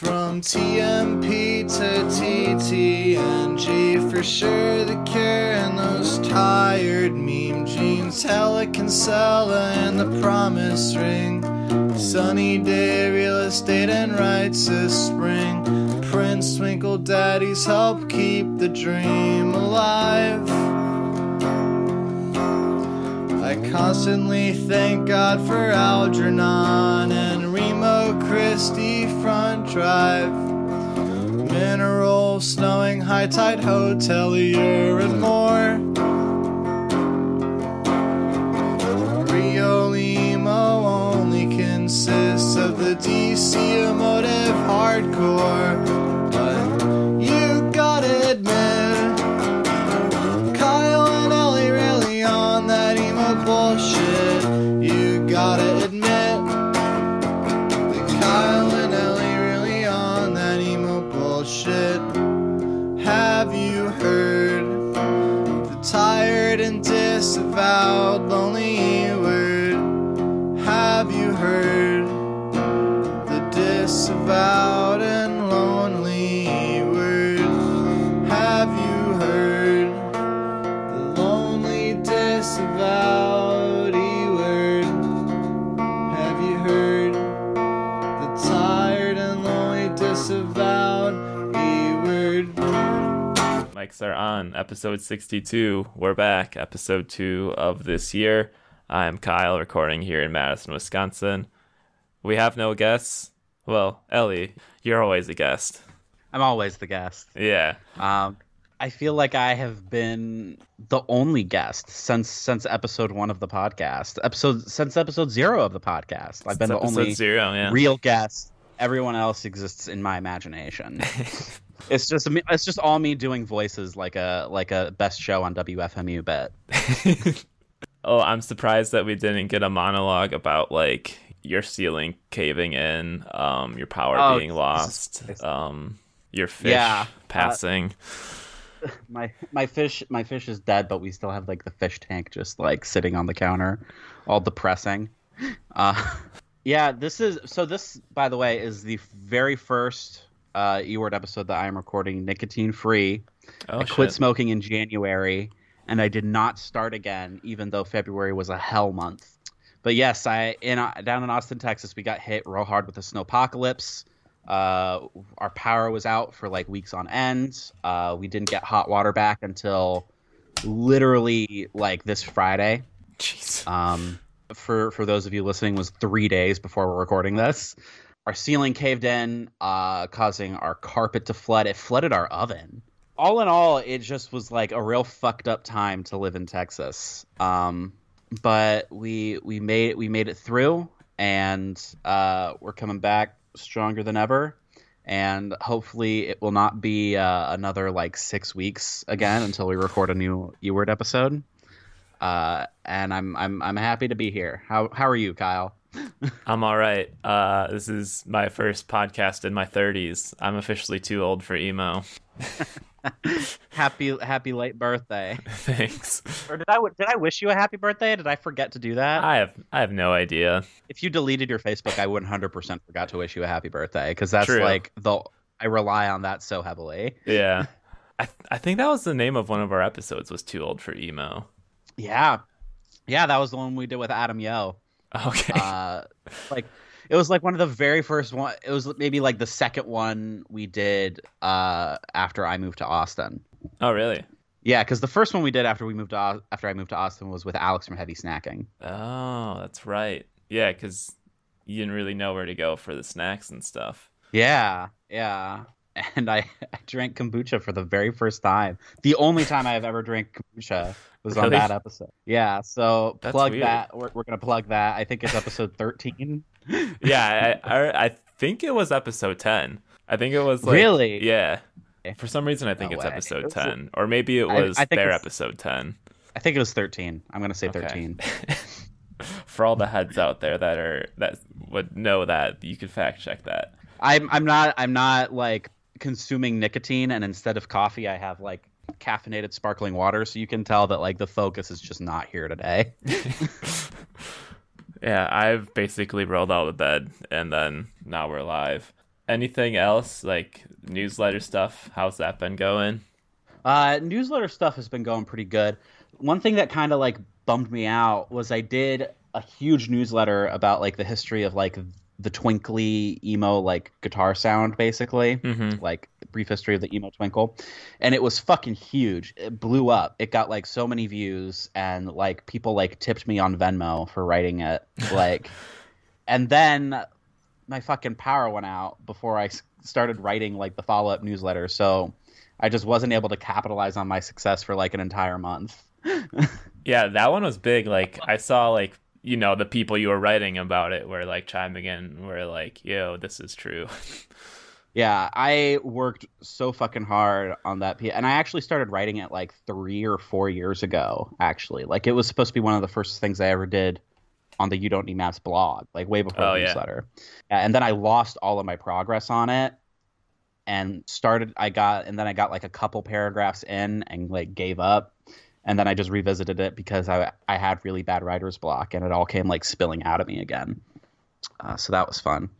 From TMP to TTNG, for sure the cure and those tired meme jeans. Hella Kinsella and the promise ring. Sunny day, real estate and rights this spring. Prince Twinkle Daddies help keep the dream alive. I constantly thank God for Algernon and Remo Christie front drive. Mineral, snowing, high tide hotelier, and more. Are on. Episode 62. We're back. Episode 2 of this year. I am Kyle, recording here in Madison, Wisconsin. We have no guests. Well, Ellie, you're always a guest. I'm always the guest. Yeah. Um, I feel like I have been the only guest since since episode one of the podcast. Episode since episode zero of the podcast. I've been It's the only zero, yeah. real guest. Everyone else exists in my imagination. it's just it's just all me doing voices like a like a best show on WFMU bet. oh, I'm surprised that we didn't get a monologue about like your ceiling caving in, um, your power Oh, being lost, um, your fish Yeah, uh, passing. my my fish my fish is dead, but we still have like the fish tank just like sitting on the counter, all depressing. Uh, yeah, this is so. This, by the way, is the very first uh, E Word episode that I am recording nicotine free. oh, I quit shit. smoking in January, and I did not start again, even though February was a hell month. But yes, I in uh, down in Austin, Texas, we got hit real hard with the snowpocalypse. Uh, our power was out for like weeks on end. Uh, we didn't get hot water back until literally like this Friday. Jeez. Um, for for those of you listening, was three days before we're recording this. Our ceiling caved in, uh, causing our carpet to flood. It flooded our oven. All in all, it just was like a real fucked up time to live in Texas. Um, but we we made we made it through, and uh, we're coming back stronger than ever. And hopefully, it will not be uh, another like six weeks again until we record a new E Word episode uh, and I'm I'm I'm happy to be here. How how are you, Kyle? I'm all right. Uh, this is my first podcast in my 30s. I'm officially too old for emo. Happy happy late birthday. Thanks. Or did I did I wish you a happy birthday? Did I forget to do that? I have I have no idea. if you deleted your Facebook, I 100% forgot to wish you a happy birthday because that's True. like the I rely on that so heavily. Yeah. I I think that was the name of one of our episodes was too old for emo. Yeah, yeah, that was the one we did with Adam Yo. Okay. uh, like it was like one of the very first one. It was maybe like the second one we did uh, after I moved to Austin. oh really? Yeah, because the first one we did after we moved to after I moved to Austin was with Alex from Heavy Snacking. Oh, that's right. Yeah, because you didn't really know where to go for the snacks and stuff. Yeah, yeah. And I, I drank kombucha for the very first time. The only time I have ever drank kombucha was on that episode. Yeah, so That's plug weird. that. We're, we're gonna plug that. I think it's episode thirteen. Yeah, I, I I think it was episode ten. I think it was like Really? Yeah. For some reason, I think No it's way. episode It was- ten, or maybe it was I their episode ten. I think it was thirteen. I'm gonna say Okay. thirteen. For all the heads out there that are that would know that, you could fact check that. I'm I'm not I'm not like consuming nicotine, and instead of coffee, I have like caffeinated sparkling water. So you can tell that like the focus is just not here today. Yeah, I've basically rolled out of bed, and then now we're live. anything else like newsletter stuff? How's that been going? Uh, newsletter stuff has been going pretty good. One thing that kind of like bummed me out was I did a huge newsletter about like the history of like the twinkly emo like guitar sound basically. Mm-hmm. like brief history of the emo twinkle. And it was fucking huge. It blew up. It got like so many views. And like people like tipped me on venmo for writing it. Like and then my fucking power went out before i started writing like the follow-up newsletter. So i just wasn't able to capitalize on my success for like an entire month. Yeah, that one was big. Like I saw like you know the people you were writing about it were like chiming in, were like, "Yo, this is true." Yeah, I worked so fucking hard on that piece, and I actually started writing it like three or four years ago. Actually, like it was supposed to be one of the first things I ever did on the You Don't Need Maps blog, like way before Oh, the yeah. newsletter. And then I lost all of my progress on it, and started. I got, and then I got like a couple paragraphs in, and like gave up. And then I just revisited it because I I had really bad writer's block, and it all came like spilling out of me again. Uh, so that was fun.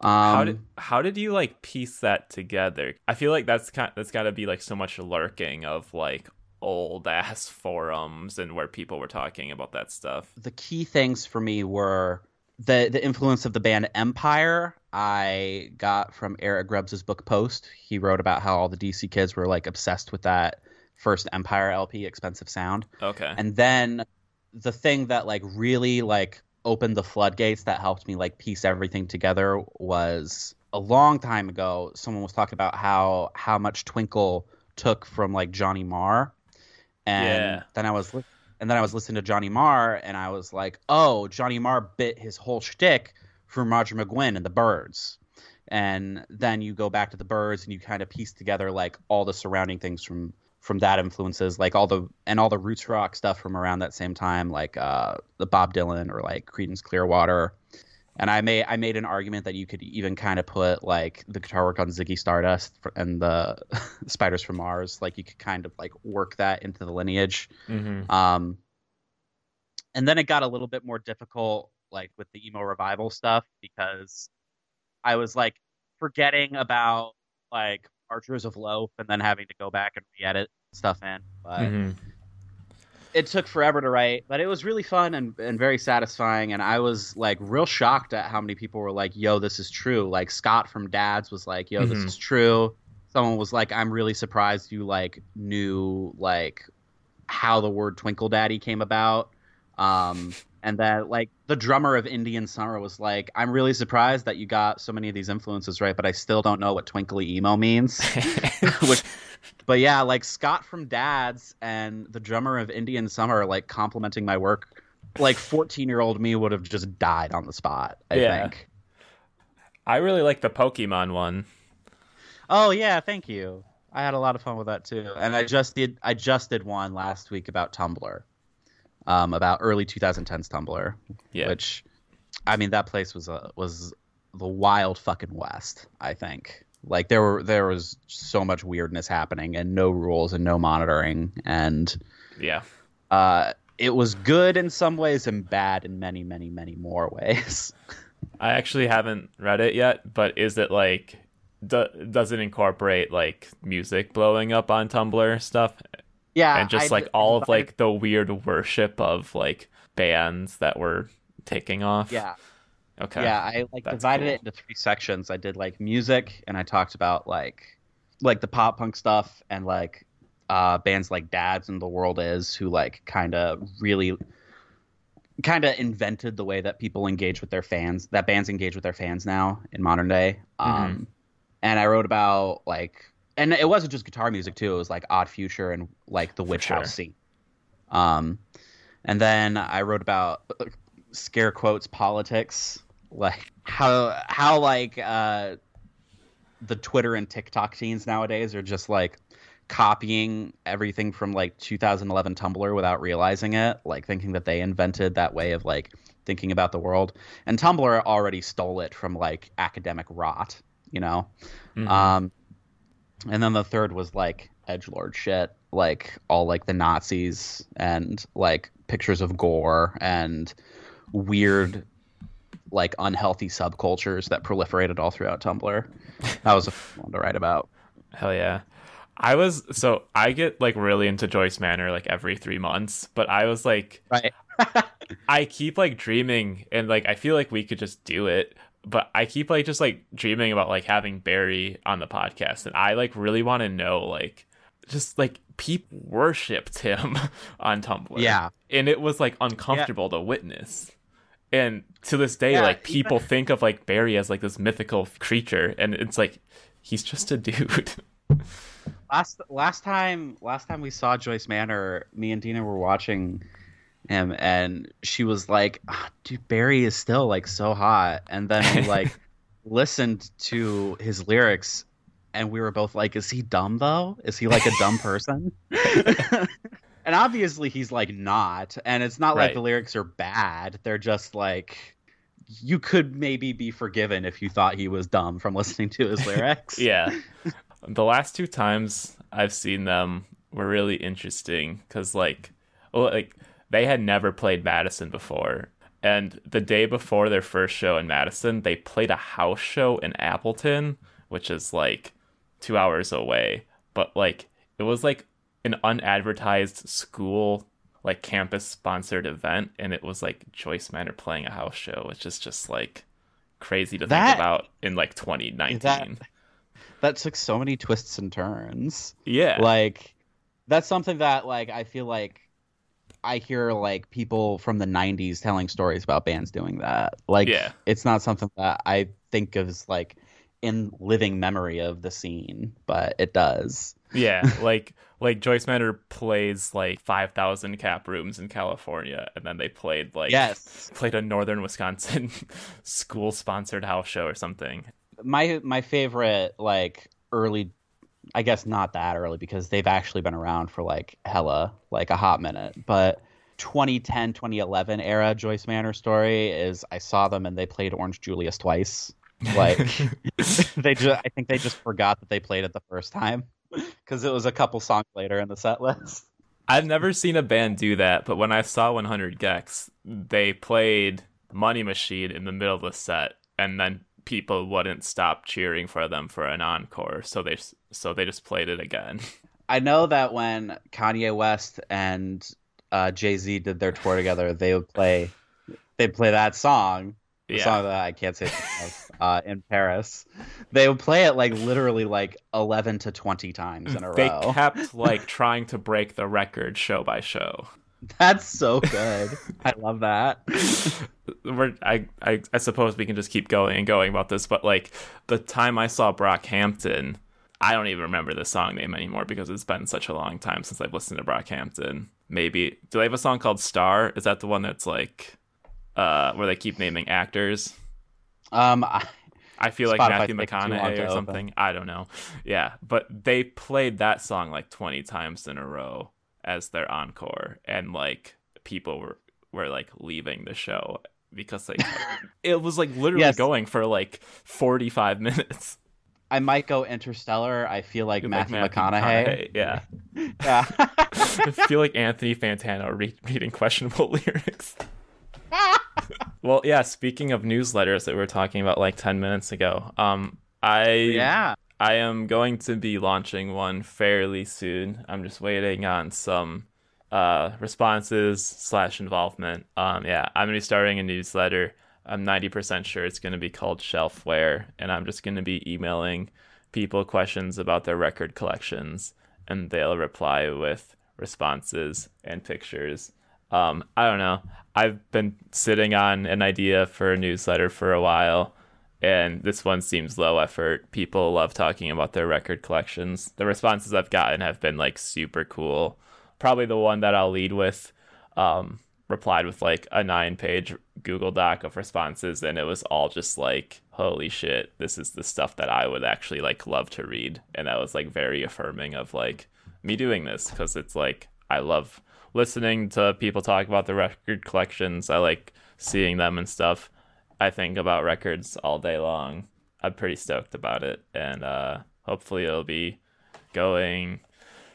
Um, how did how did you like piece that together? I feel like that's kind that's got to be like so much lurking of like old ass forums and where people were talking about that stuff. the key things for me were the the influence of the band Empire. I got from Eric Grubbs' book Post. He wrote about how all the DC kids were like obsessed with that first Empire LP, Expensive Sound. Okay. And then the thing that like really like opened the floodgates that helped me like piece everything together was a long time ago someone was talking about how how much Twinkle took from like Johnny Marr. And Yeah. then I was li- and then I was listening to Johnny Marr and I was like, "Oh, Johnny Marr bit his whole shtick from Roger McGuinn and the Byrds." And then you go back to the Byrds and you kind of piece together like all the surrounding things from from that influences, like all the and all the roots rock stuff from around that same time, like uh, the Bob Dylan or like Creedence Clearwater. And I made I made an argument that you could even kind of put like the guitar work on Ziggy Stardust and the Spiders from Mars, like you could kind of like work that into the lineage. hmm Um, and then it got a little bit more difficult, like with the emo revival stuff, because I was like forgetting about like Archers of Loaf and then having to go back and re-edit stuff in. But hmm it took forever to write, but it was really fun and, and very satisfying. And I was like real shocked at how many people were like, "Yo, this is true." Like Scott from Dad's was like, "Yo, this Mhm. is true." Someone was like, "I'm really surprised you like knew like how the word Twinkle Daddy came about." Um, and that like the drummer of Indian Summer was like, "I'm really surprised that you got so many of these influences right, but I still don't know what twinkly emo means." Which but yeah, like Scott from Dad's and the drummer of Indian Summer, like complimenting my work, like fourteen year old me would have just died on the spot. I Yeah. think. I really like the Pokemon one. Oh yeah, thank you. I had a lot of fun with that too, and I just did. I just did one last week about Tumblr, um, about early 2010s Tumblr, Yeah. which, I mean, that place was a was the wild fucking west. I think. Like there were there was so much weirdness happening and no rules and no monitoring and yeah. uh, it was good in some ways and bad in many, many, many more ways. I actually haven't read it yet, but is it like do, does it incorporate like music blowing up on Tumblr stuff yeah, and just I- like all of like the weird worship of like bands that were taking off? yeah, Okay. yeah. I like That's divided cool. it into three sections. I did like music, and I talked about like like the pop punk stuff and like uh, bands like Dads and The World Is, who like kind of really kind of invented the way that people engage with their fans, that bands engage with their fans now in modern day. Um, And I wrote about like, and it wasn't just guitar music too. It was like Odd Future and like the Witch sure. House scene. Um, and then I wrote about uh, scare quotes politics, like how how like uh, the Twitter and TikTok teens nowadays are just like copying everything from like 2011 Tumblr without realizing it, like thinking that they invented that way of like thinking about the world. And Tumblr already stole it from like academic rot, you know. Mhm. Um, and then the third was like edge lord shit, like all like the Nazis and like pictures of gore and weird, like unhealthy subcultures that proliferated all throughout Tumblr. That was a fun one to write about. Hell yeah. I was so I get like really into Joyce Manor like every three months, but I was like Right. I keep like dreaming and like I feel like we could just do it, but I keep like just like dreaming about like having Barry on the podcast and I like really want to know like just like people worshipped him on Tumblr. Yeah. And it was like uncomfortable to witness. And to this day, Yeah, like people think of like Barry as like this mythical creature and it's like he's just a dude. last last time last time we saw Joyce Manor, me and Dina were watching him, and she was like, "Ah, "Dude, Barry is still like so hot." And then we like listened to his lyrics, and we were both like, "Is he dumb though? Is he like a dumb person?" and obviously, he's like not. And it's not like the lyrics are bad; they're just like. You could maybe be forgiven if you thought he was dumb from listening to his lyrics. yeah. The last two times I've seen them were really interesting because, like, well, like they had never played Madison before, and the day before their first show in Madison, they played a house show in Appleton, which is like two hours away. But like, it was like an unadvertised school, like campus sponsored event, and it was like Joyce Manor playing a house show, which is just like crazy to That- think about in like 2019. that took so many twists and turns. yeah. Like that's something that like I feel like I hear like people from the 90s telling stories about bands doing that. Like Yeah. it's not something that I think of as like in living memory of the scene, but it does. Yeah, like like Joyce Manor plays like five thousand cap rooms in California, and then they played like yes. played a Northern Wisconsin school sponsored house show or something. My my favorite like early I guess not that early because they've actually been around for like hella like a hot minute, but 2010 2011 era Joyce Manor story is I saw them and they played Orange Julius twice. Like they just I think they just forgot that they played it the first time because it was a couple songs later in the set list. I've never seen a band do that, but when I saw 100 gecs, they played Money Machine in the middle of the set, and then people wouldn't stop cheering for them for an encore, so they so they just played it again. I know that when Kanye West and uh, Jay Z did their tour together, they would play they'd play that song, the Yeah. song that I can't say of, uh, in Paris. They would play it like literally like eleven to twenty times in a They row. They kept like trying to break the record show by show. That's so good. I love that. we're I, I I suppose we can just keep going and going about this, but like the time I saw Brockhampton, I don't even remember the song name anymore because it's been such a long time since I've listened to Brockhampton. Maybe do they have a song called Star? Is that the one that's like uh where they keep naming actors? Um, I, I feel like Matthew takes too long McConaughey or open. something. I don't know. Yeah, but they played that song like 20 times in a row as their encore and like people were were like leaving the show because like it was like literally Yes. going for like 45 minutes. I might go Interstellar. I feel like Like Matthew, McConaughey. Yeah. Yeah. I feel like Anthony Fantano re- reading questionable lyrics. well, yeah, speaking of newsletters that we were talking about like 10 minutes ago. Um I yeah. I am going to be launching one fairly soon. I'm just waiting on some uh, responses slash involvement. Um, yeah, I'm gonna be starting a newsletter. I'm 90% sure it's gonna be called Shelfware, and I'm just gonna be emailing people questions about their record collections, and they'll reply with responses and pictures. Um, I don't know. I've been sitting on an idea for a newsletter for a while and this one seems low effort. People love talking about their record collections. The responses I've gotten have been like super cool. Probably the one that I'll lead with um, replied with like a nine page Google Doc of responses, and it was all just like, holy shit, this is the stuff that I would actually like love to read. And that was like very affirming of like me doing this because it's like, I love listening to people talk about their record collections. I like seeing them and stuff. I think about records all day long. I'm pretty stoked about it, and uh, hopefully it'll be going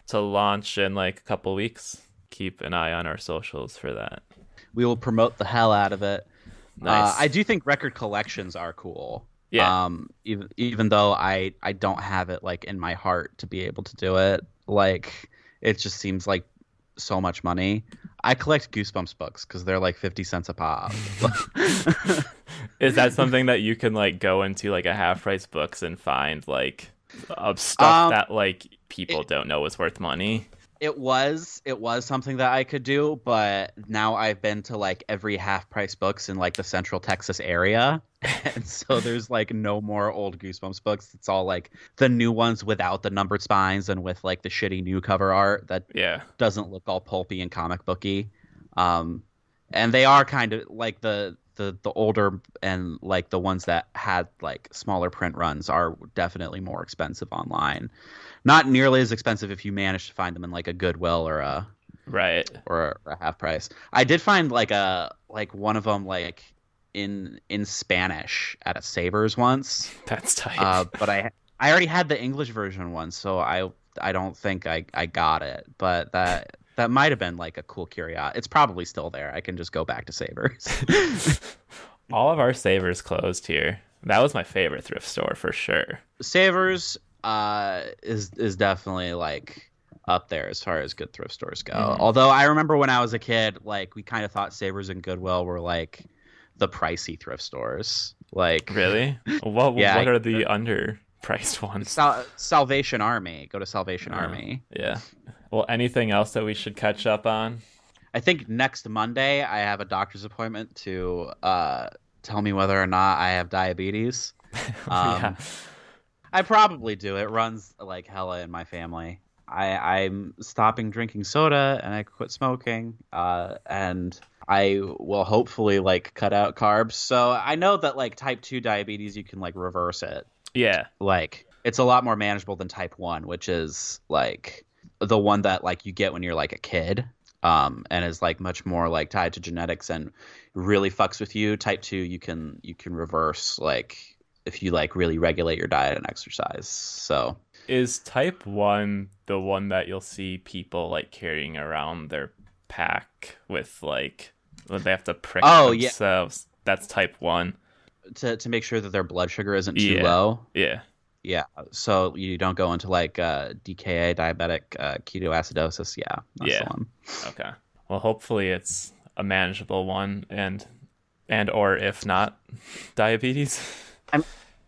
to launch in like a couple weeks. Keep an eye on our socials for that. We will promote the hell out of it. Nice. Uh, I do think record collections are cool. Yeah. Um, even even though I I don't have it like in my heart to be able to do it, like it just seems like so much money. I collect Goosebumps books because they're like fifty cents a pop. Is that something that you can like go into like a half price books and find like of stuff Um, that like people don't know is worth money? it was it was something that I could do, but now I've been to like every half price books in like the central Texas area. And so there's like no more old Goosebumps books. It's all like the new ones without the numbered spines and with like the shitty new cover art that Yeah. doesn't look all pulpy and comic booky. Um, and they are kind of like the the the older and like the ones that had like smaller print runs are definitely more expensive online. Not nearly as expensive if you manage to find them in like a Goodwill or a Right. or a, a half price. I did find like a like one of them like in in Spanish at a Savers once. That's tight. Uh, but I I already had the English version once, so I I don't think I, I got it. But that that might have been like a cool curiosity. It's probably still there. I can just go back to Savers. All of our savers closed here. That was my favorite thrift store for sure. Savers uh, is is definitely like up there as far as good thrift stores go. Mhm. Although I remember when I was a kid, like we kind of thought Savers and Goodwill were like the pricey thrift stores. Like Really? What Yeah, what are the underpriced ones? Sal- Salvation Army. Go to Salvation Oh. Army. Yeah. Well, anything else that we should catch up on? I think next Monday I have a doctor's appointment to uh, tell me whether or not I have diabetes. Um, yeah. I probably do. It runs like hella in my family. I, I'm stopping drinking soda and I quit smoking. Uh, and I will hopefully like cut out carbs. So I know that like type two diabetes, you can like reverse it. Yeah. Like it's a lot more manageable than type one, which is like the one that like you get when you're like a kid. Um, and is like much more like tied to genetics and really fucks with you. Type two, you can you can reverse like if you like really regulate your diet and exercise. So Is type 1 the one that you'll see people like carrying around their pack with like when they have to prick Oh, yeah. themselves? That's type 1. to to make sure that their blood sugar isn't too Yeah. low. Yeah. Yeah, so you don't go into like uh, DKA, diabetic uh, ketoacidosis. Yeah, that's Yeah. the one. Okay. Well, hopefully it's a manageable one and and or if not diabetes.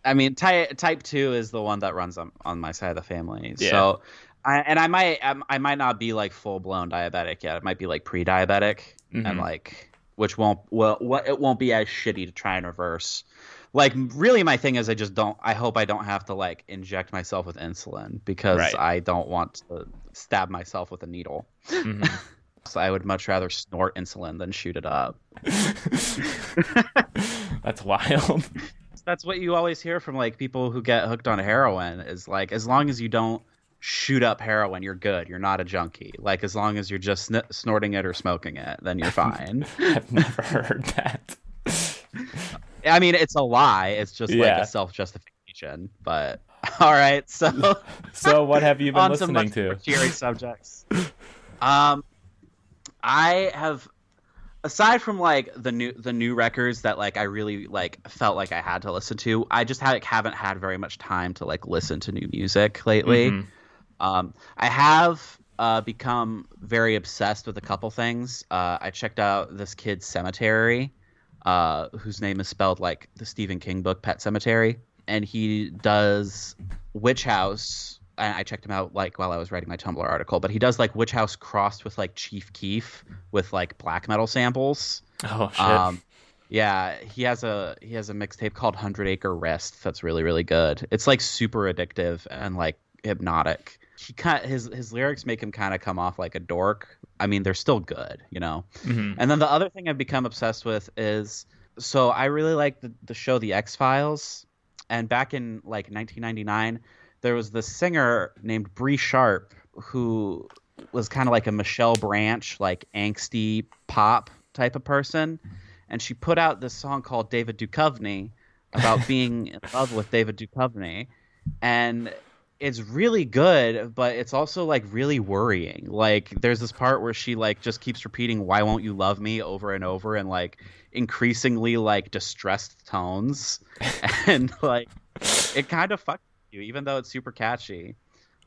I mean, type type two is the one that runs on, on my side of the family. Yeah. So, I, and I might I'm- I might not be like full blown diabetic yet. It might be like pre diabetic and Mhm. like which won't well what it won't be as shitty to try and reverse. Like really, my thing is I just don't. I hope I don't have to like inject myself with insulin because Right. I don't want to stab myself with a needle. Mhm. So I would much rather snort insulin than shoot it up. That's wild. That's what you always hear from like people who get hooked on heroin is like as long as you don't shoot up heroin, you're good. You're not a junkie. Like as long as you're just sn- snorting it or smoking it, then you're fine. I've never heard that. I mean, it's a lie. It's just like a self justification. But all right, so So what have you been on some listening much to? cheery subjects. Um, I have, aside from like the new the new records that like I really like felt like I had to listen to. I just had, haven't had very much time to like listen to new music lately. Mhm. Um, I have uh, become very obsessed with a couple things. Uh, I checked out this kid's Sematary, uh, whose name is spelled like the Stephen King book Pet Sematary, and he does Witch House. And I checked him out like while I was writing my Tumblr article, but he does like Witch House crossed with like Chief Keef with like black metal samples. Oh shit. Um, yeah, he has a he has a mixtape called Hundred Acre Rest that's really really good. It's like super addictive and like hypnotic. He kind his his lyrics make him kind of come off like a dork. I mean, they're still good, you know. Mhm. And then the other thing I've become obsessed with is so I really like the, the show The X Files, and back in like 1999, there was this singer named Bree Sharp who was kind of like a Michelle Branch, like angsty pop type of person, and she put out this song called David Duchovny about being in love with David Duchovny, and it's really good, but it's also like really worrying. Like there's this part where she like just keeps repeating "Why won't you love me?" over and over and like increasingly like distressed tones, and like it kind of fucks you, even though it's super catchy.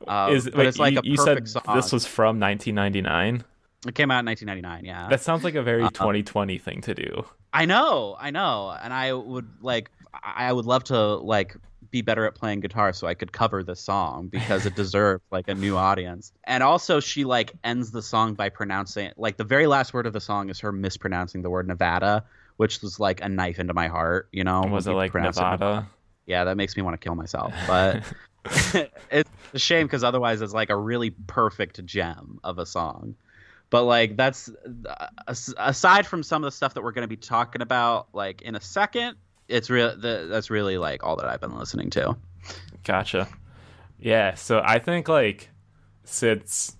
Um, Is but wait, it's like you, a you said song. this was from 1999? It came out in 1999. Yeah, That sounds like a very Uh, 2020 thing to do. I know, I know, and I would like, I would love to like be better at playing guitar so I could cover the song because it deserved like a new audience. And also, she like ends the song by pronouncing like the very last word of the song is her mispronouncing the word Nevada, which was like a knife into my heart. You know, Was it like Nevada? yeah, that makes me want to kill myself. But it's a shame because otherwise it's like a really perfect gem of a song. But like that's uh, aside from some of the stuff that we're going to be talking about like in a second, it's real. That's really like all that I've been listening to. Gotcha. Yeah, so I think like since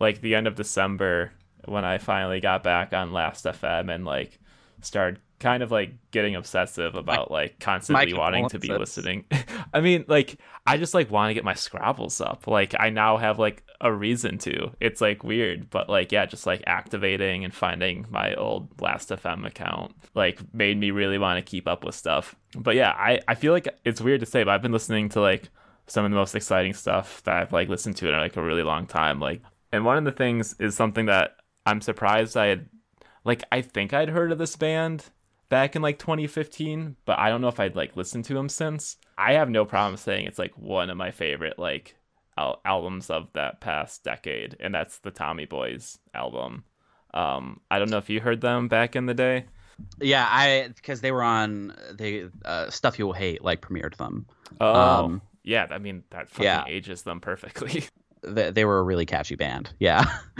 like the end of December when I finally got back on Last FM and like started kind of like getting obsessive about like constantly wanting to be listening. I mean, like I just like want to get my scrobbles up. Like I now have like a reason to. It's like weird, but like yeah, just like activating and finding my old Last FM account like made me really want to keep up with stuff. But yeah, I I feel like it's weird to say, but I've been listening to like some of the most exciting stuff that I've like listened to in like a really long time. Like, and one of the things is something that I'm surprised I had, like, I think I'd heard of this band back in like 2015, but I don't know if I'd like listened to them since. I have no problem saying it's like one of my favorite like al- albums of that past decade, and that's the Tommy Boys album. Um, I don't know if you heard them back in the day. Yeah, I because they were on they uh, stuff you will hate like premiered them. Oh, Um, yeah. I mean, that fucking yeah. ages them perfectly. They, they were a really catchy band. Yeah.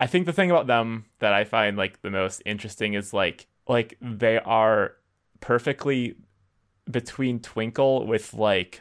I think the thing about them that I find like the most interesting is like like they are perfectly between Twinkle with like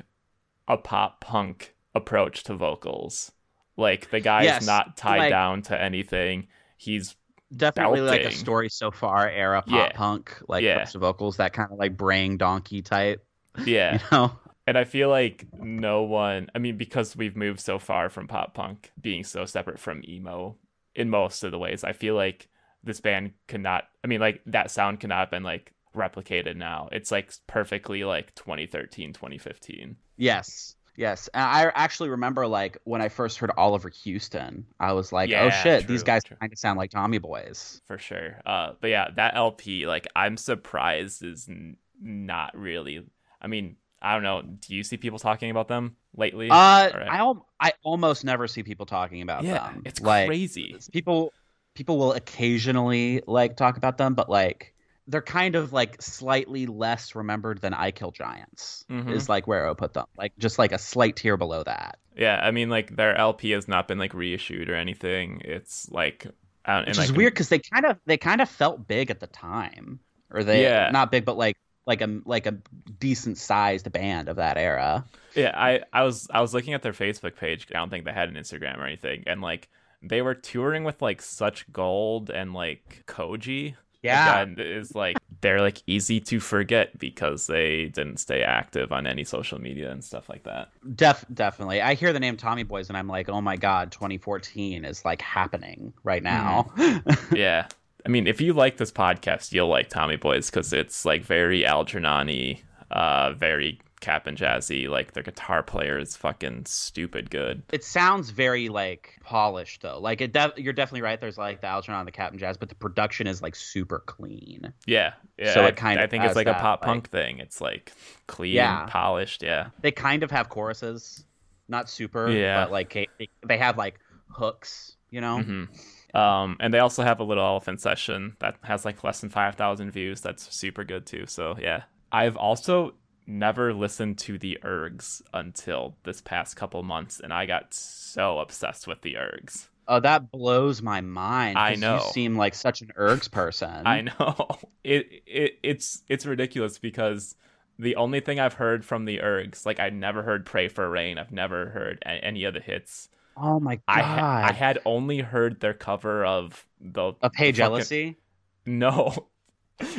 a pop punk approach to vocals. Like the guy's Yes, not tied like- down to anything. He's Definitely like a story so far era pop Yeah. punk like Yeah. vocals that kind of like braying donkey type. yeah. You know. And I feel like no one, I mean, because we've moved so far from pop punk being so separate from emo in most of the ways, I feel like this band cannot I mean, like that sound cannot have been like replicated now. It's like perfectly like 2013, 2015. Yes. Yes. And I actually remember like when I first heard Oliver Houston, I was like, oh Yeah, shit, these guys kind of sound like Tommy Boys. For sure. Uh, but yeah, that LP, like, I'm surprised is n- not really, I mean, I don't know. Do you see people talking about them lately? Uh, Alright. I I almost never see people talking about yeah, them. it's like crazy. people people will occasionally like talk about them, but like they're kind of like slightly less remembered than I Kill Giants. Mhm. Is like where I would put them. Like just like a slight tier below that. Yeah, I mean, like their LP has not been like reissued or anything. It's like, and, Which like, is weird because they kind of they kind of felt big at the time, or they Yeah. not big, but like like a like a decent sized band of that era. Yeah, I I was I was looking at their Facebook page. I don't think they had an Instagram or anything, and like they were touring with like such gold and like Koji. Yeah. Again, is like they're like easy to forget because they didn't stay active on any social media and stuff like that. Def definitely. I hear the name Tommy Boys and I'm like, oh my god, 2014 is like happening right now. yeah. I mean, if you like this podcast, you'll like Tommy Boys because it's like very Algernon uh, very cap and jazzy. Like their guitar player is fucking stupid good. it sounds very like polished though. Like it, def- you're definitely right. There's like the Algernon on the and Jazz, but the production is like super clean. Yeah, yeah. So I, it kind I of think it's like a that, pop like- punk thing. It's like clean, Yeah. polished. Yeah, They kind of have choruses, not super, Yeah. but like they, have like hooks. You know, hmm Um, and they also have a little elephant session that has like less than five thousand views. That's super good too. So yeah, I've also never listened to the Ergs until this past couple months, and I got so obsessed with the Ergs. oh that blows my mind. i know. you seem like such an ergs person. I know it, it it's it's ridiculous because the only thing I've heard from the Ergs, like I never heard "Pray for Rain." I've never heard a- any of the hits. Oh my god. I ha- I had only heard their cover of the of Hey fucking- Jealousy. No,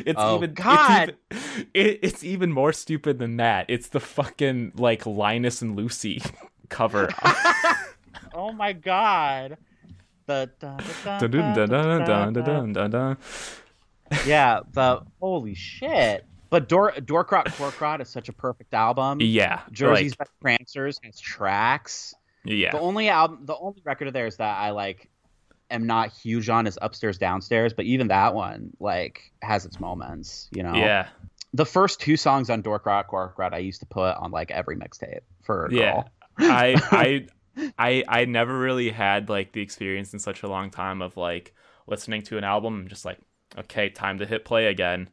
It's Oh, even God. It's even, it, it's even more stupid than that. It's the fucking like Linus and Lucy cover. oh my god. Yeah, the holy shit. But Dor Dorkrockcorkrod is such a perfect album. Yeah, Jersey's like, Best Prancers has tracks. yeah, The only album, the only record of theirs that I like am not huge on is Upstairs Downstairs, but even that one like has its moments, you know. yeah, The first two songs on Dorkrockcorkrod I used to put on like every mixtape for a Yeah. I I I I never really had like the experience in such a long time of like listening to an album and just like okay, time to hit play again.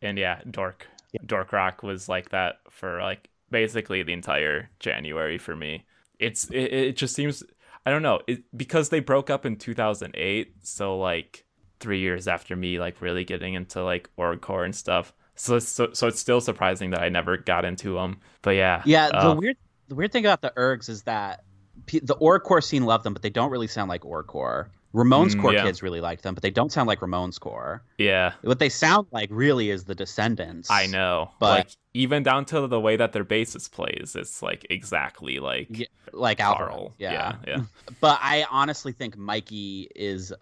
And yeah, Dork Dork Rock was like that for like basically the entire January for me. It's it, it just seems I don't know, it, because they broke up in 2008, so like 3 years after me like really getting into like orgcore and stuff. So, so so it's still surprising that I never got into them. But yeah. Yeah, the uh, weird the weird thing about the Ergs is that the Orgcore scene loved them, but they don't really sound like Orgcore. Ramones Mm, core yeah. kids really liked them, but they don't sound like Ramones core. yeah. What they sound like really is the Descendents. I know, But- like even down to the way that their bassist plays, it's like exactly like Yeah, like Karl. Yeah. yeah, yeah. But I honestly think Mikey is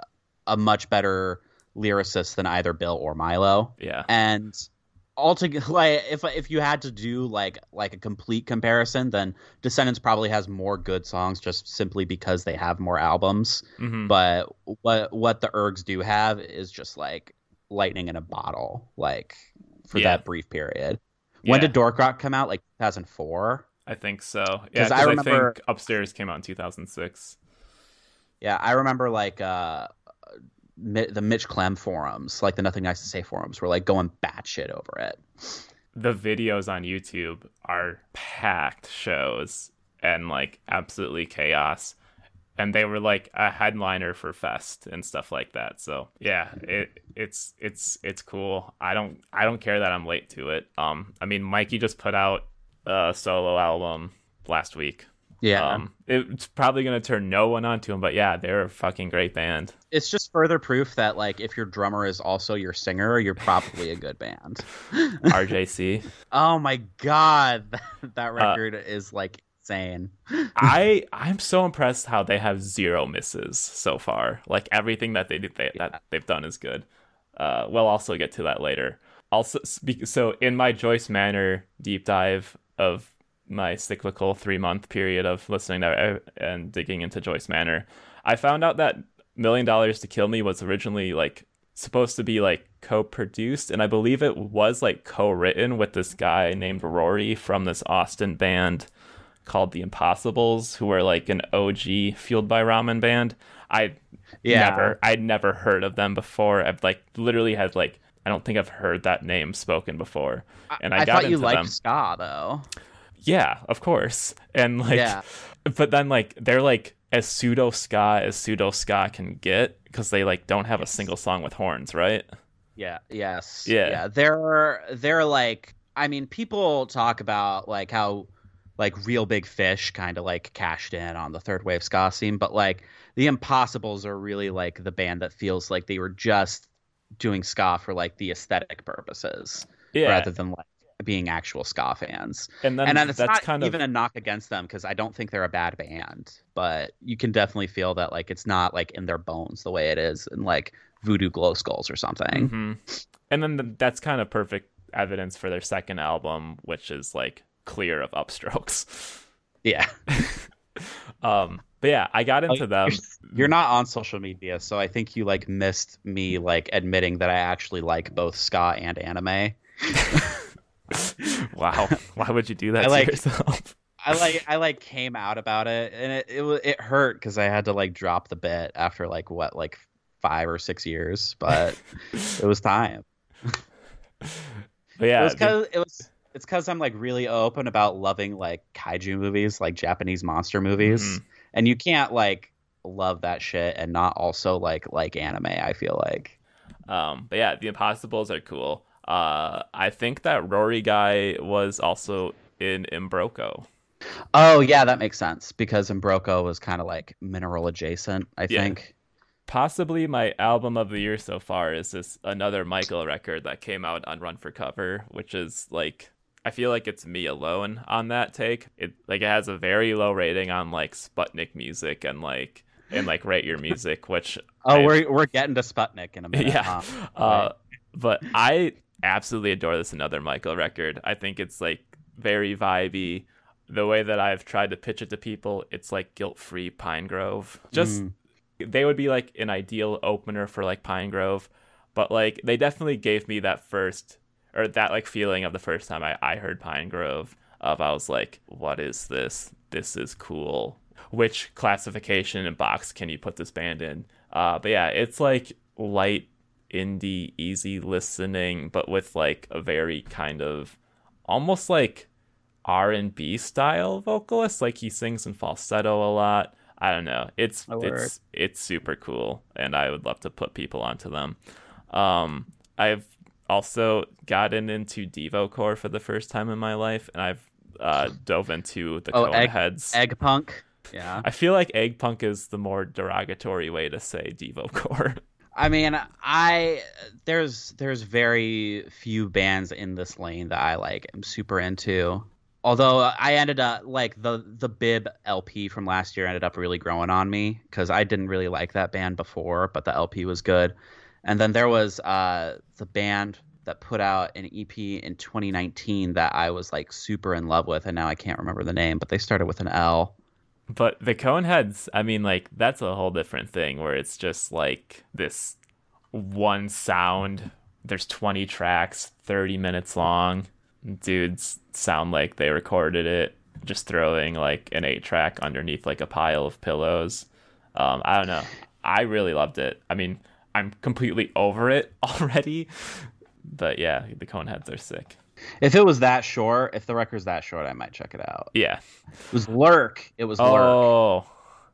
a much better lyricist than either Bill or Milo. yeah. And altogether, like if if you had to do like like a complete comparison, then Descendents probably has more good songs just simply because they have more albums. Mhm. But what what the Ergs do have is just like lightning in a bottle, like for Yeah. that brief period. When Yeah, did Dork Rock come out? Like 2004. I think so. Yeah, 'Cause I because I, remember- think Upstairs came out in 2006. Yeah, I remember like uh, the Mitch Clem forums, like the Nothing Nice to Say forums, were like going batshit over it. The videos on YouTube are packed shows and like absolutely chaos. And they were like a headliner for Fest and stuff like that. So yeah, it it's it's it's cool. I don't I don't care that I'm late to it. Um, I mean, Mikey just put out a solo album last week. Yeah, Um, it's probably gonna turn no one onto him, but yeah, they're a fucking great band. it's just further proof that like if your drummer is also your singer, you're probably a good band. RJC. Oh my god, Uh, that record is like insane. I I'm so impressed how they have zero misses so far. Like everything that they did they, that they've done is good. Uh, we'll also get to that later. Also, so in my Joyce Manor deep dive of my cyclical three month period of listening to uh, and digging into Joyce Manor, I found out that Million Dollars to Kill Me was originally like supposed to be like co-produced and I believe it was like co-written with this guy named Rory from this Austin band called The Impossibles, who are like an OG fueled by ramen band. I Yeah. never I'd never heard of them before. I've like literally had like I don't think I've heard that name spoken before. And I, I got thought you liked them. ska though. Yeah, of course. And like Yeah. but then like they're like as pseudo ska as pseudo ska can get because they like don't have a single song with horns, right? Yeah. Yes. Yeah. Yeah. They're they're like I mean, people talk about like how like Reel Big Fish kind of like cashed in on the third wave ska scene, but like the Impossibles are really like the band that feels like they were just doing ska for like the aesthetic purposes Yeah. rather than like being actual ska fans. and then and then it's that's not kind of even a knock against them because I don't think they're a bad band, but you can definitely feel that like it's not like in their bones the way it is in like Voodoo Glow Skulls or something. Mhm. And then th- that's kind of perfect evidence for their second album, which is like clear of upstrokes. Yeah. Um, but yeah, I got into them. You're not on social media, so I think you like missed me like admitting that I actually like both ska and anime. wow, why would you do that I to like- yourself? I like I like came out about it, and it it, it hurt because I had to like drop the bit after like what like five or six years, but it was time. But yeah, it was because it was it's because I'm like really open about loving like kaiju movies, like Japanese monster movies, Mhm. and you can't like love that shit and not also like like anime. I feel like Um, but yeah, the Impossibles are cool. Uh, I think that Rory guy was also in Imbroco. oh yeah, that makes sense because Imbroco was kind of like mineral adjacent. I Yeah. think possibly my album of the year so far is this another Michael record that came out on Run for Cover, which is like I feel like it's me alone on that take. It like it has a very low rating on like Sputnik music and like and like rate your music, which oh I- we're we're getting to Sputnik in a minute. yeah. huh? Uh, but I absolutely adore this another Michael record. I think it's like very vibey. The way that I've tried to pitch it to people, it's like guilt-free Pinegrove. Just Mm. they would be like an ideal opener for like Pinegrove, but like they definitely gave me that first or that like feeling of the first time I, I heard Pinegrove of I was like, what is this? This is cool. Which classification and box can you put this band in? Uh, but yeah, it's like light indie, easy listening, but with like a very kind of almost like R and B style vocalist. Like he sings in falsetto a lot. I don't know. It's Oh, word. it's it's super cool, and I would love to put people onto them. Um, I've also gotten into Devo Core for the first time in my life, and I've uh, dove into the Oh, egg- Heads. Egg Punk. Yeah. I feel like Egg Punk is the more derogatory way to say Devo Core. I mean, I there's there's very few bands in this lane that I like am super into. Although I ended up like the the Bib LP from last year ended up really growing on me because I didn't really like that band before, but the LP was good. And then there was uh, the band that put out an EP in 2019 that I was like super in love with, and now I can't remember the name, but they started with an L. But the Coneheads, I mean, like that's a whole different thing where it's just like this one sound. There's 20 tracks, 30 minutes long. Dudes sound like they recorded it, just throwing like an eight track underneath like a pile of pillows. Um, I don't know. I really loved it. I mean, I'm completely over it already. But yeah, the Coneheads are sick. If it was that short, if the record's that short, I might check it out. Yeah. It was Lurk. It was Lurk. Oh,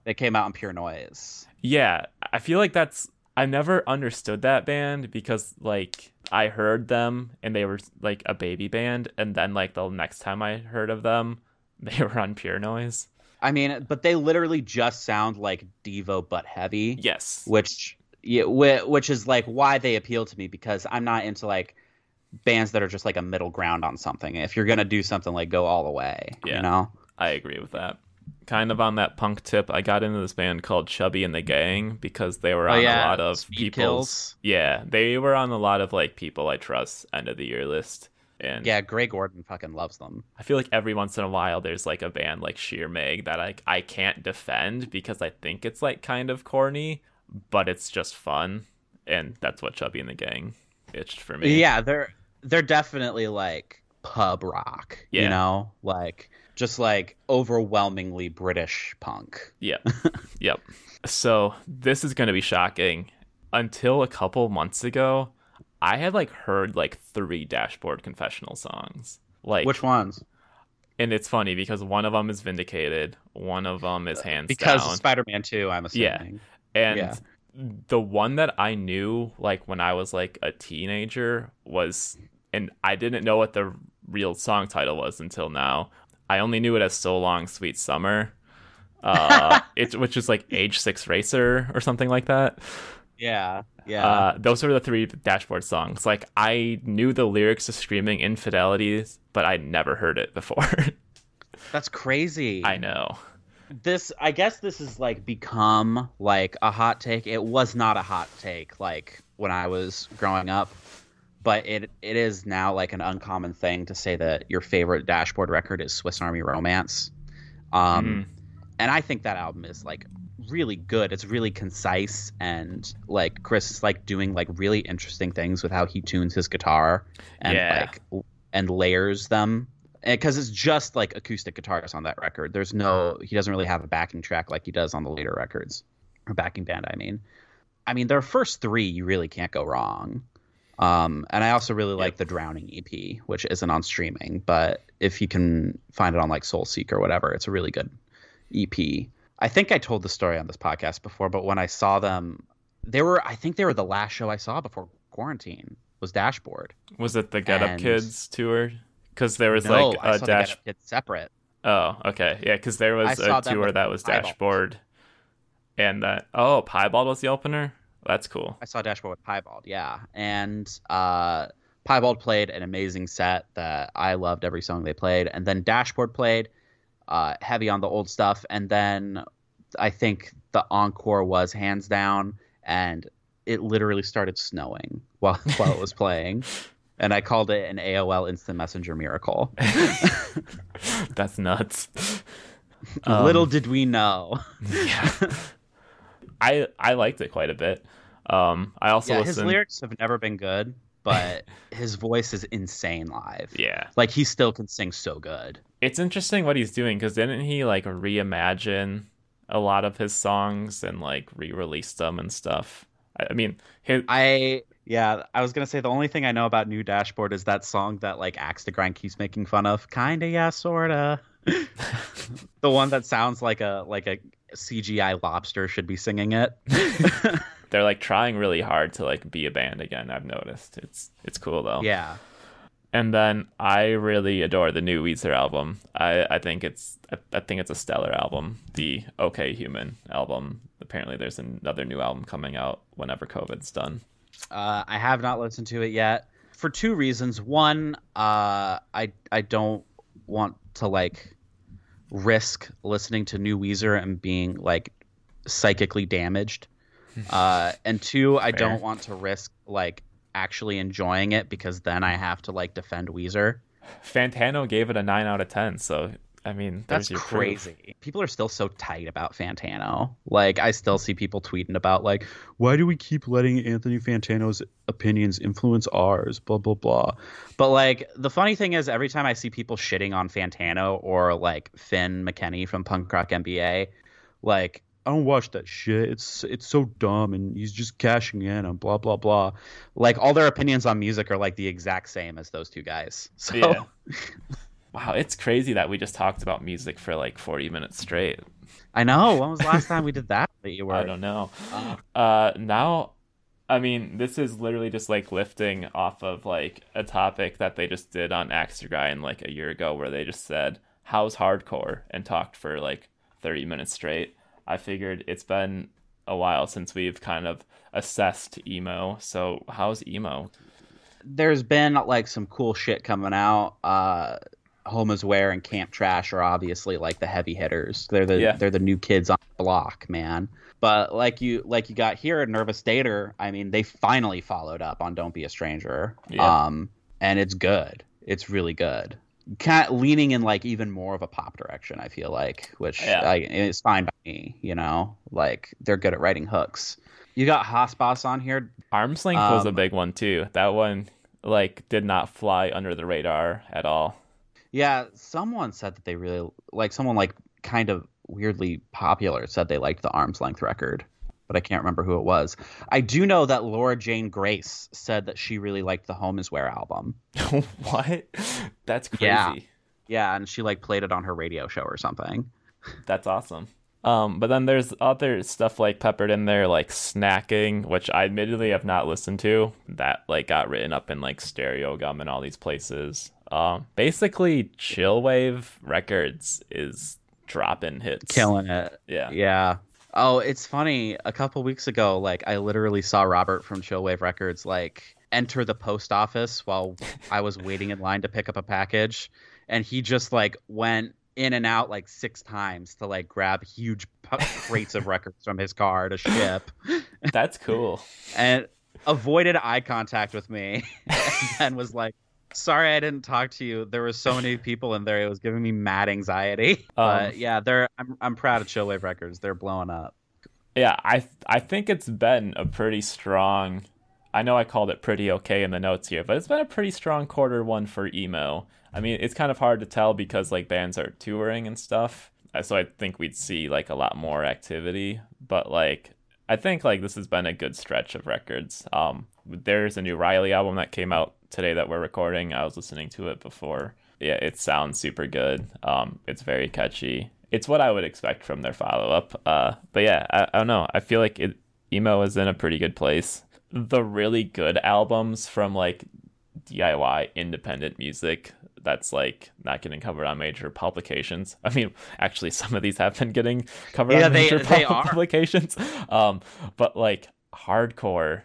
They came out in Pure Noise. Yeah, I feel like that's I never understood that band because like I heard them and they were like a baby band and then like the next time I heard of them they were on Pure Noise. I mean, but they literally just sound like Devo but heavy, Yes. which yeah, which is like why they appeal to me because I'm not into like bands that are just like a middle ground on something. If you're gonna do something, like go all the way. Yeah. You know. I agree with that. Kind of on that punk tip, I got into this band called Chubby and the Gang because they were Oh, on yeah, a lot of Speed people's Kills. Yeah, they were on a lot of like people I trust end of the year list. And Yeah, Gray Gordon fucking loves them. I feel like every once in a while there's like a band like Sheer Mag that I I can't defend because I think it's like kind of corny, but it's just fun, and that's what Chubby and the Gang for me. Yeah, they're they're definitely like pub rock. Yeah. You know, like just like overwhelmingly British punk. Yep. yep. So this is going to be shocking. Until a couple months ago, I had like heard like three Dashboard Confessional songs. Like Which ones? and it's funny because one of them is Vindicated, one of them is Hands Because Down. of Spider-Man 2, I'm assuming. Yeah. assuming. And Yeah. The one that I knew, like when I was like a teenager, was, and I didn't know what the real song title was until now. I only knew it as "So Long, Sweet Summer," uh, it, which is like "Age Six Racer" or something like that. Yeah. Yeah. Uh, those are the three dashboard songs. Like I knew the lyrics to "Screaming Infidelities," but I'd never heard it before. That's crazy. I know. This I guess this is like become like a hot take. It was not a hot take like when I was growing up, but it it is now like an uncommon thing to say that your favorite dashboard record is Swiss Army Romance. Um Mhm. and I think that album is like really good. It's really concise and like Chris is like doing like really interesting things with how he tunes his guitar and Yeah. like and layers them because it's just like acoustic guitars on that record. There's no he doesn't really have a backing track like he does on the later records or backing band. I mean, I mean their first three you really can't go wrong. Um, and I also really like Yep. the Drowning EP, which isn't on streaming, but if you can find it on like Soulseek or whatever, it's a really good EP. I think I told the story on this podcast before, but when I saw them, they were I think they were the last show I saw before quarantine was Dashboard. Was it the Get Up Kids tour? Because there was no, like I a dash. Get separate. Oh, okay, yeah. Because there was saw a tour with that was dashboard. And that oh, Piebald was the opener. That's cool. I saw Dashboard with Piebald, yeah, and uh, Piebald played an amazing set that I loved every song they played, and then Dashboard played uh, heavy on the old stuff, and then I think the encore was hands down, and it literally started snowing while while it was playing. And I called it an AOL Instant Messenger miracle. That's nuts. Little did we know. yeah. I I liked it quite a bit. Um, I also yeah, listened. his lyrics have never been good, but his voice is insane live. Yeah, like he still can sing so good. It's interesting what he's doing because didn't he like reimagine a lot of his songs and like re-release them and stuff? I, I mean, his... I yeah, I was gonna say the only thing I know about New Dashboard is that song that like Axe to Grind keeps making fun of. Kinda, yeah, sorta. the one that sounds like a like a CGI lobster should be singing it. They're like trying really hard to like be a band again. I've noticed it's it's cool though. Yeah. And then I really adore the new Weezer album. I, I think it's I, I think it's a stellar album. The OK Human album. Apparently, there's another new album coming out whenever COVID's done. Uh, I have not listened to it yet for two reasons. One, uh, I I don't want to like risk listening to new Weezer and being like psychically damaged. Uh, and two, I don't want to risk like actually enjoying it because then I have to like defend Weezer. Fantano gave it a nine out of ten, so I mean that's crazy. Proof. People are still so tight about Fantano. Like I still see people tweeting about like, why do we keep letting Anthony Fantano's opinions influence ours? Blah blah blah. But like the funny thing is, every time I see people shitting on Fantano or like Finn McKenty from Punk Rock MBA, like I don't watch that shit. It's it's so dumb, and he's just cashing in on blah blah blah. Like all their opinions on music are like the exact same as those two guys. So. Yeah. Wow, it's crazy that we just talked about music for like forty minutes straight. I know. When was the last time we did that? that you were? I don't know. Uh, uh, now, I mean, this is literally just like lifting off of like a topic that they just did on Axe to Grind like a year ago, where they just said, "How's hardcore?" and talked for like thirty minutes straight I figured it's been a while since we've kind of assessed emo. So how's emo? There's been like some cool shit coming out. Uh Home is Where and Camp Trash are obviously like the heavy hitters. They're the yeah. they're the new kids on the block, man. But like you like you got here at Nervous Dater, I mean, they finally followed up on Don't Be a Stranger. Yeah. Um and it's good. It's really good kind of leaning in like even more of a pop direction. I feel like, which yeah. I, is fine by me. You know, like they're good at writing hooks. You got Haas on here. Arms length um, was a big one too. That one like did not fly under the radar at all. Yeah, someone said that they really like someone like kind of weirdly popular said they liked the arms length record but I can't remember who it was. I do know that Laura Jane Grace said that she really liked the Home is Where album. what? That's crazy. Yeah. yeah, and she like played it on her radio show or something. That's awesome. Um, but then there's other stuff like peppered in there, like snacking, which I admittedly have not listened to. That like got written up in like Stereogum and all these places. Um, basically, Chillwave Records is dropping hits, killing it. Yeah, yeah. Oh, it's funny. A couple weeks ago, like I literally saw Robert from Chillwave Records like enter the post office while I was waiting in line to pick up a package, and he just like went in and out like six times to like grab huge crates of records from his car to ship. That's cool. and avoided eye contact with me, and was like, sorry I didn't talk to you. There were so many people in there; it was giving me mad anxiety. Um, but yeah, they're I'm I'm proud of Chillwave Records. They're blowing up. Yeah, I I think it's been a pretty strong. I know I called it pretty okay in the notes here, but it's been a pretty strong quarter one for emo. I mean, it's kind of hard to tell because like bands are touring and stuff. Uh, so I think we'd see like a lot more activity, but like I think like this has been a good stretch of records. Um, there's a new Riley album that came out today that we're recording. I was listening to it before. Yeah, it sounds super good. Um, it's very catchy. It's what I would expect from their follow up. Uh, but yeah, I, I don't know. I feel like it, emo is in a pretty good place. The really good albums from like DIY independent music that's like not getting covered on major publications. I mean, actually, some of these have been getting covered Yeah, on they- major they pub- publications. Um, but like hardcore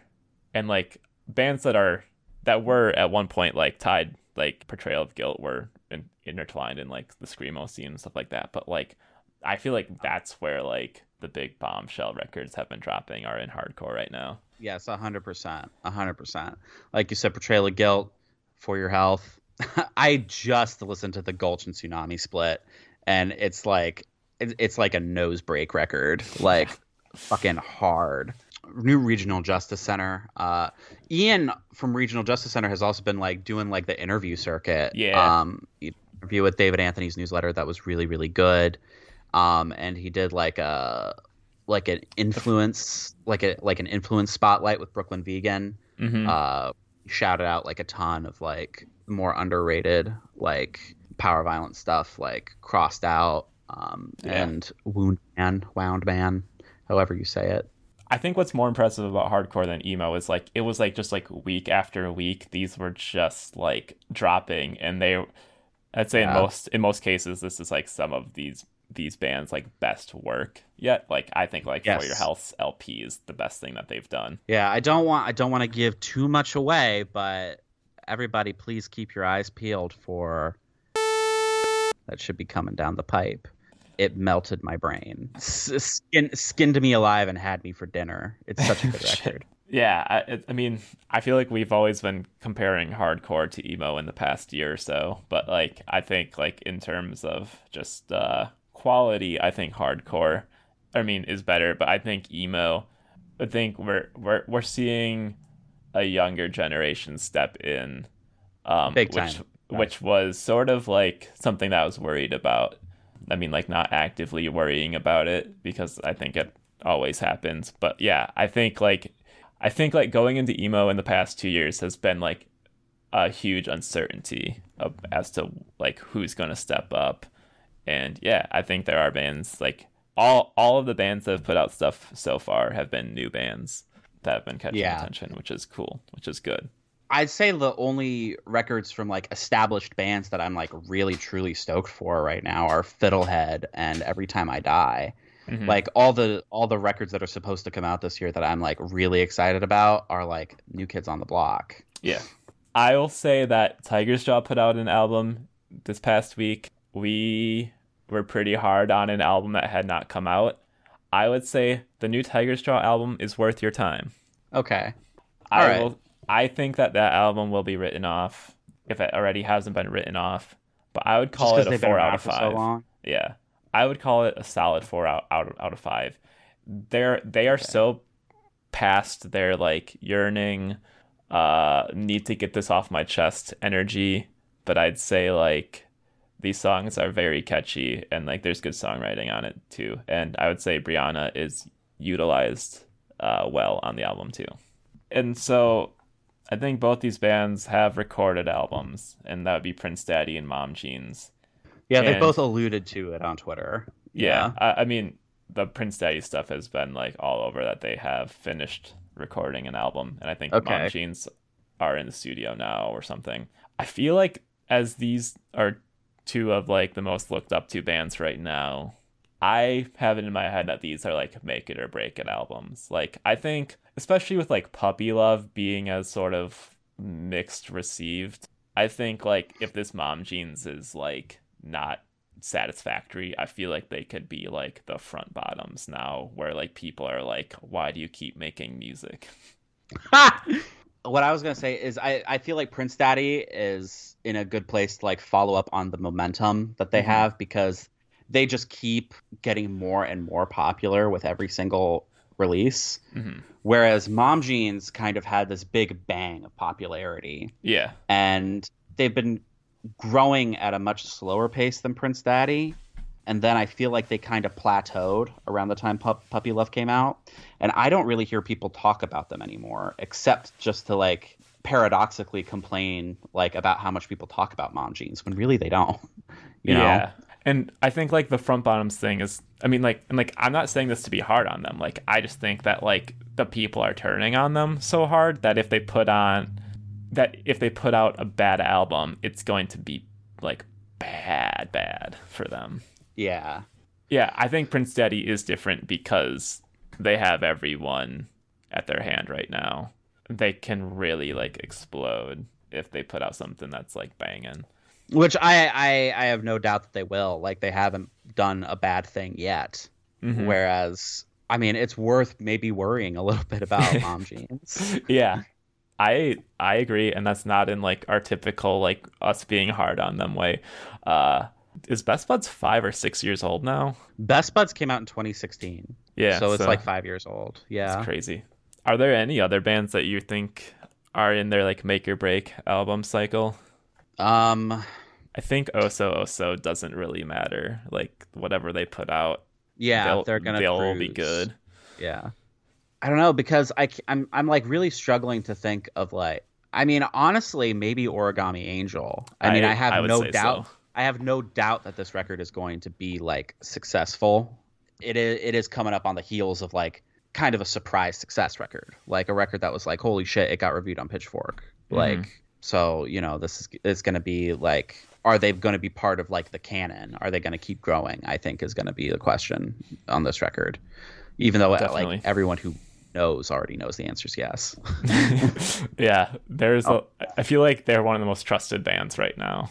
and like bands that are that were at one point like tied like portrayal of guilt were in, intertwined in like the screamo scene and stuff like that. But like, I feel like that's where like the big bombshell records have been dropping are in hardcore right now. Yes, hundred percent, hundred percent. Like you said, portrayal of guilt for your health. I just listened to the Gulch and Sunami split, and it's like it's like a nose break record, like fucking hard. New Regional Justice Center. Uh, Ian from Regional Justice Center has also been like doing like the interview circuit. Yeah. Um, interview with David Anthony's newsletter that was really really good. Um, and he did like a like an influence like a like an influence spotlight with Brooklyn Vegan. Mm-hmm. Uh, shouted out like a ton of like more underrated like power violence stuff like crossed out um, Yeah. and wound man wound man however you say it I think what's more impressive about hardcore than emo is like it was like just like week after week these were just like dropping and they I'd say in most in most cases this is like some of these these bands like best work yet like I think like Yes. for your health LP is the best thing that they've done. yeah i don't want i don't want to give too much away but everybody please keep your eyes peeled for that should be coming down the pipe it melted my brain S- skin, skinned me alive and had me for dinner it's such a good record Yeah, I, I mean, I feel like we've always been comparing hardcore to emo in the past year or so, but like I think like in terms of just uh, quality, I think hardcore, I mean, is better. But I think emo, I think we're we're we're seeing a younger generation step in, um, Big which time. which was sort of like something that I was worried about. I mean, like not actively worrying about it because I think it always happens. But yeah, I think like I think like going into emo in the past two years has been like a huge uncertainty of, as to like who's going to step up. And yeah, I think there are bands like all all of the bands that have put out stuff so far have been new bands that have been catching Yeah. attention, which is cool, which is good. I'd say the only records from like established bands that I'm like really truly stoked for right now are Fiddlehead and Every Time I Die. Mhm. Like all the all the records that are supposed to come out this year that I'm like really excited about are like New Kids on the Block. Yeah. I will say that Tiger's Jaw put out an album this past week. We were pretty hard on an album that had not come out. I would say the new Tiger's Jaw album is worth your time. Okay. I Alright. will I think that that album will be written off if it already hasn't been written off. But I would call it a 4 out of 5. so. Yeah, I would call it a solid four out out, out of five. They're they are so past their like yearning, uh, need to get this off my chest energy. But I'd say like these songs are very catchy and like there's good songwriting on it too. And I would say Brianna is utilized uh, well on the album too. And so I think both these bands have recorded albums, and that would be Prince Daddy and Mom Jeans. Yeah, they both alluded to it on Twitter. Yeah, I, I mean, the Prince Daddy stuff has been like all over that they have finished recording an album, and I think Okay. Mom Jeans are in the studio now or something. I feel like as these are two of like the most looked up to bands right now, I have it in my head that these are like make it or break it albums. Like I think, especially with like Puppy Love being as sort of mixed received, I think like if this Mom Jeans is like not satisfactory, I feel like they could be like the front bottoms now, where like people are like, why do you keep making music? what I was gonna say is I, I feel like Prince Daddy is in a good place to like follow up on the momentum that they Mhm. have because they just keep getting more and more popular with every single release. hmm Whereas Mom Jeans kind of had this big bang of popularity Yeah, and they've been growing at a much slower pace than Prince Daddy. And then I feel like they kind of plateaued around the time Pup- Puppy Love came out. And I don't really hear people talk about them anymore, except just to like paradoxically complain like about how much people talk about mom jeans when really they don't. You know? yeah. And I think like the front bottoms thing is I mean like and like I'm not saying this to be hard on them. Like I just think that like the people are turning on them so hard that if they put on that if they put out a bad album, it's going to be like bad, bad for them. Yeah. Yeah, I think Prince Daddy is different because they have everyone at their hand right now. They can really like explode if they put out something that's like banging. Which I, I I have no doubt that they will. Like they haven't done a bad thing yet. Mhm. Whereas I mean it's worth maybe worrying a little bit about mom jeans. yeah. I I agree, and that's not in like our typical like us being hard on them way. Uh is Best Buds five or six years old now? Best Buds came out in 2016. Yeah. so it's like five years old. Yeah. It's crazy. Are there any other bands that you think are in their like make or break album cycle? Um. I think Oso Oso doesn't really matter. Like whatever they put out, Yeah, they'll, they're gonna. they'll all be good. Yeah. I don't know because I I'm I'm like really struggling to think of like I mean honestly maybe Origami Angel. I, mean I have would no doubt so. I have no doubt that this record is going to be like successful. It is it is coming up on the heels of like kind of a surprise success record. Like a record that was like holy shit it got reviewed on Pitchfork. Mhm. Like so, you know, this is it's going to be like are they going to be part of like the canon? Are they going to keep growing? I think is going to be the question on this record. Even though Definitely. like everyone who knows already knows the answer is yes. yeah, there's Oh. a. I feel like they're one of the most trusted bands right now.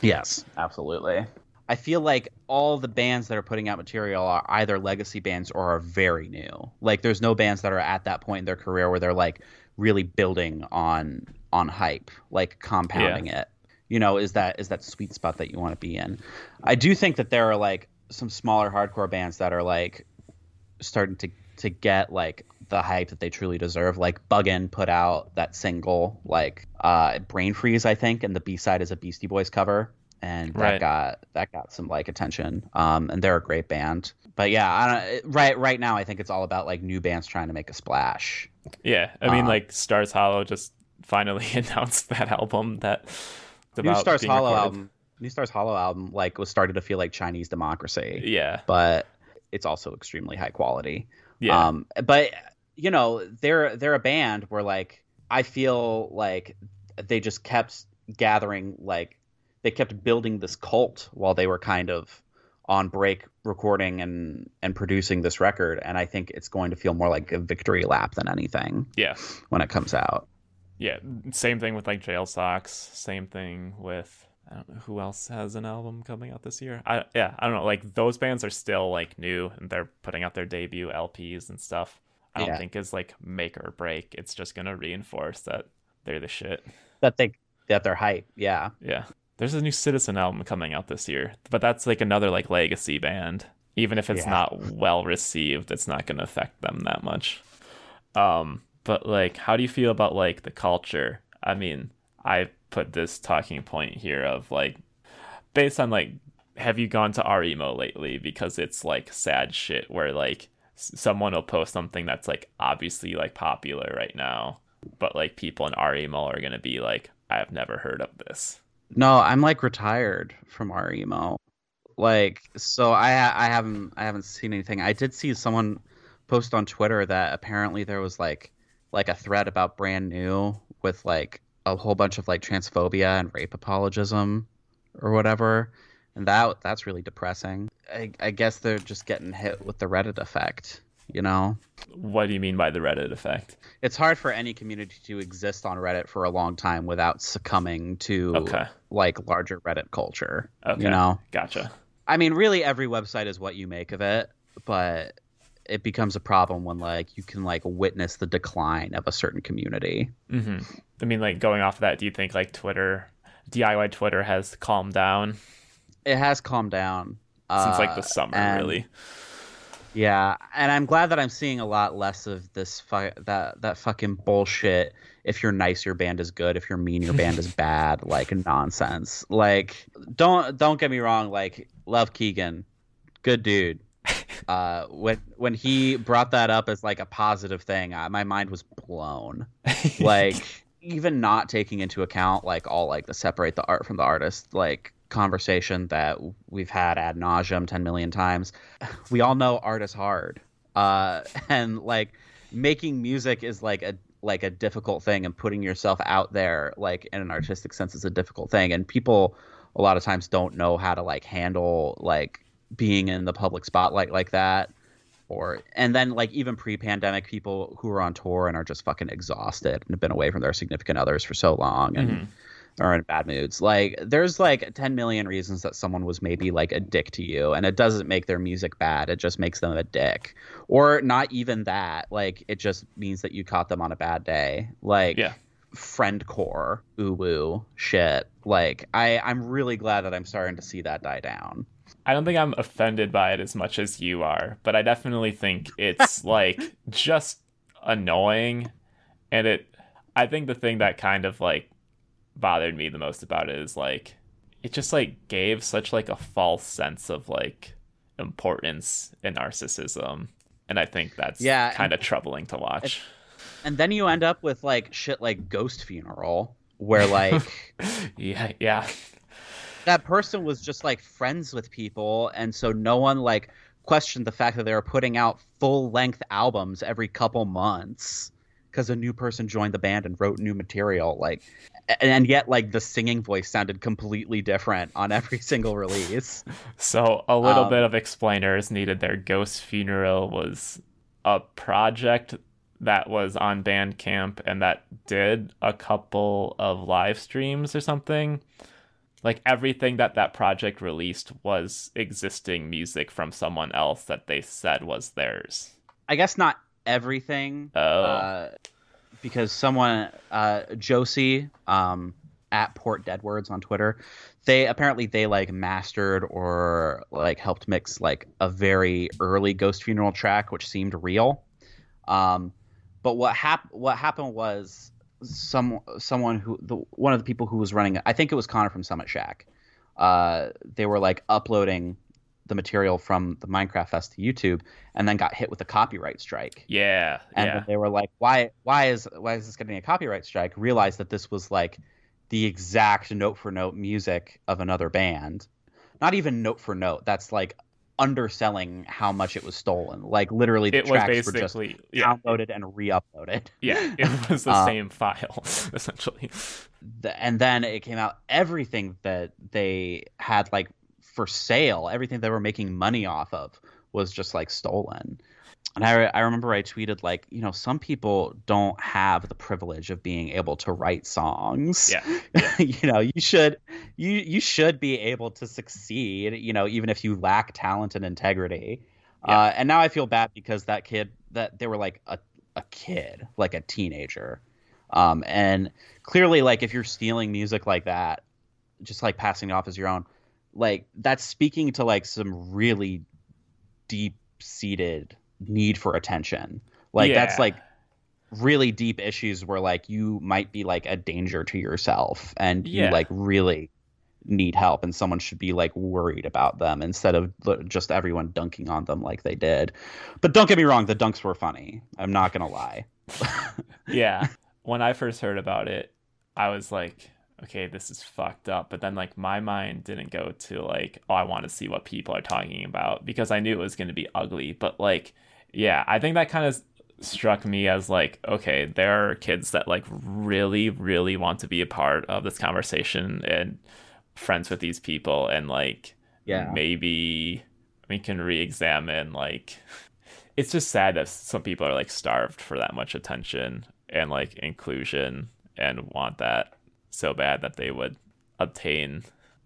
Yes, absolutely. I feel like all the bands that are putting out material are either legacy bands or are very new. Like there's no bands that are at that point in their career where they're like really building on on hype, like compounding it. You know, is that is that sweet spot that you want to be in. I do think that there are like some smaller hardcore bands that are like starting to to get like the hype that they truly deserve. Like Buggin put out that single, like uh, Brain Freeze, I think, and the B side is a Beastie Boys cover, and that Right. got that got some like attention. Um, and they're a great band. But yeah, I don't, right right now, I think it's all about like new bands trying to make a splash. Yeah, I mean, Uh, like Stars Hollow just finally announced that album that. New Stars Hollow recorded. album, New Stars Hollow album, like was started to feel like Chinese democracy, Yeah, but it's also extremely high quality. yeah, Um, but you know, they're they're a band where like I feel like they just kept gathering like they kept building this cult while they were kind of on break recording and and producing this record and I think it's going to feel more like a victory lap than anything yeah, when it comes out. Yeah. Same thing with like Jail Socks. Same thing with. I don't know who else has an album coming out this year. I yeah, I don't know. Like those bands are still like new and they're putting out their debut LPs and stuff. I don't Yeah. think is like make or break. It's just gonna reinforce that they're the shit. That they that they're hype. Yeah. Yeah. There's a new Citizen album coming out this year, but that's like another like legacy band. Even if it's Yeah. not well received, it's not going to affect them that much. Um, but like, how do you feel about like the culture? I mean, I put this talking point here of like, based on like, have you gone to our emo lately? Because it's like sad shit where like someone will post something that's like obviously like popular right now, but like people in our emo are gonna be like, I've never heard of this. No, I'm like retired from our emo. Like, so I I haven't I haven't seen anything. I did see someone post on Twitter that apparently there was like like a thread about brand new with like a whole bunch of like transphobia and rape apologism or whatever, and that that's really depressing. I, I guess they're just getting hit with the Reddit effect. You know, What do you mean by the Reddit effect? it's hard for any community to exist on Reddit for a long time without succumbing to Okay. like larger Reddit culture. Okay. You know, Gotcha. I mean, really, every website is what you make of it, but it becomes a problem when like you can like witness the decline of a certain community. hmm I mean, like going off of that, do you think like Twitter, DIY Twitter has calmed down It has calmed down since like uh, the summer, and- really? Yeah, and I'm glad that I'm seeing a lot less of this fu- that that fucking bullshit. If you're nice, your band is good. If you're mean, your band is bad. Like nonsense. Like don't don't get me wrong. Like love Keegan, good dude. Uh, when when he brought that up as like a positive thing, uh, my mind was blown. like even not taking into account like all like the separate the art from the artist like conversation that we've had ad nauseum 10 million times we all know art is hard uh and like making music is like a like a difficult thing and putting yourself out there like in an artistic sense is a difficult thing and people a lot of times don't know how to like handle like being in the public spotlight like that or and then like even pre-pandemic people who are on tour and are just fucking exhausted and have been away from their significant others for so long and Mhm. are in bad moods. Like there's like 10 million reasons that someone was maybe like a dick to you and it doesn't make their music bad it just makes them a dick. Or not even that like it just means that you caught them on a bad day. Like Yeah. friend core ooh woo shit. Like i i'm really glad that i'm starting to see that die down I don't think I'm offended by it as much as you are, but I definitely think it's like just annoying. And it, I think the thing that kind of like bothered me the most about it is like, it just like gave such like a false sense of like importance and narcissism. And I think that's Yeah, kind of troubling to watch. and then you end up with like shit like ghost funeral where like yeah, yeah. That person was just like friends with people and so no one like questioned the fact that they were putting out full length albums every couple months because a new person joined the band and wrote new material like and yet like the singing voice sounded completely different on every single release So a little Um, bit of explainers needed there. Ghost Funeral was a project that was on Bandcamp and that did a couple of live streams or something. Like everything that that project released was existing music from someone else that they said was theirs. i guess not everything Oh, uh, because someone uh, Josie um, at Port Deadwords on Twitter, they apparently they like mastered or like helped mix like a very early Ghost Funeral track, which seemed real. Um, but what hap- what happened was some someone who the one of the people who was running I think it was Connor from Summit Shack. Uh, they were like uploading the material from the Minecraft Fest to YouTube, and then got hit with a copyright strike. Yeah, and yeah, they were like why why is why is this getting a copyright strike? Realized that this was like the exact note for note music of another band. Not even note for note. That's like underselling how much it was stolen like literally the it was tracks were just basically yeah, downloaded and re-uploaded yeah. It was the Um, same file essentially. The- and then it came out everything that they had like for sale everything they were making money off of was just like stolen and I, I remember i tweeted like you know some people don't have the privilege of being able to write songs. Yeah, you know you should you you should be able to succeed you know even if you lack talent and integrity. Yeah. uh, and now i feel bad because that kid that they were like a, a kid like a teenager. Um, and clearly like if you're stealing music like that just like passing it off as your own like that's speaking to like some really deep seated need for attention. Like that's like really deep issues where like you might be like a danger to yourself and Yeah. you like really need help and someone should be like worried about them instead of just everyone dunking on them like they did. But don't get me wrong the dunks were funny. I'm not gonna lie. Yeah. When i first heard about it i was like okay this is fucked up. But then like my mind didn't go to like oh i want to see what people are talking about because i knew it was going to be ugly. But like yeah i think that kind of struck me as like okay there are kids that like really really want to be a part of this conversation and friends with these people and like yeah. maybe we can re-examine like it's just sad that some people are like starved for that much attention and like inclusion and want that so bad that they would obtain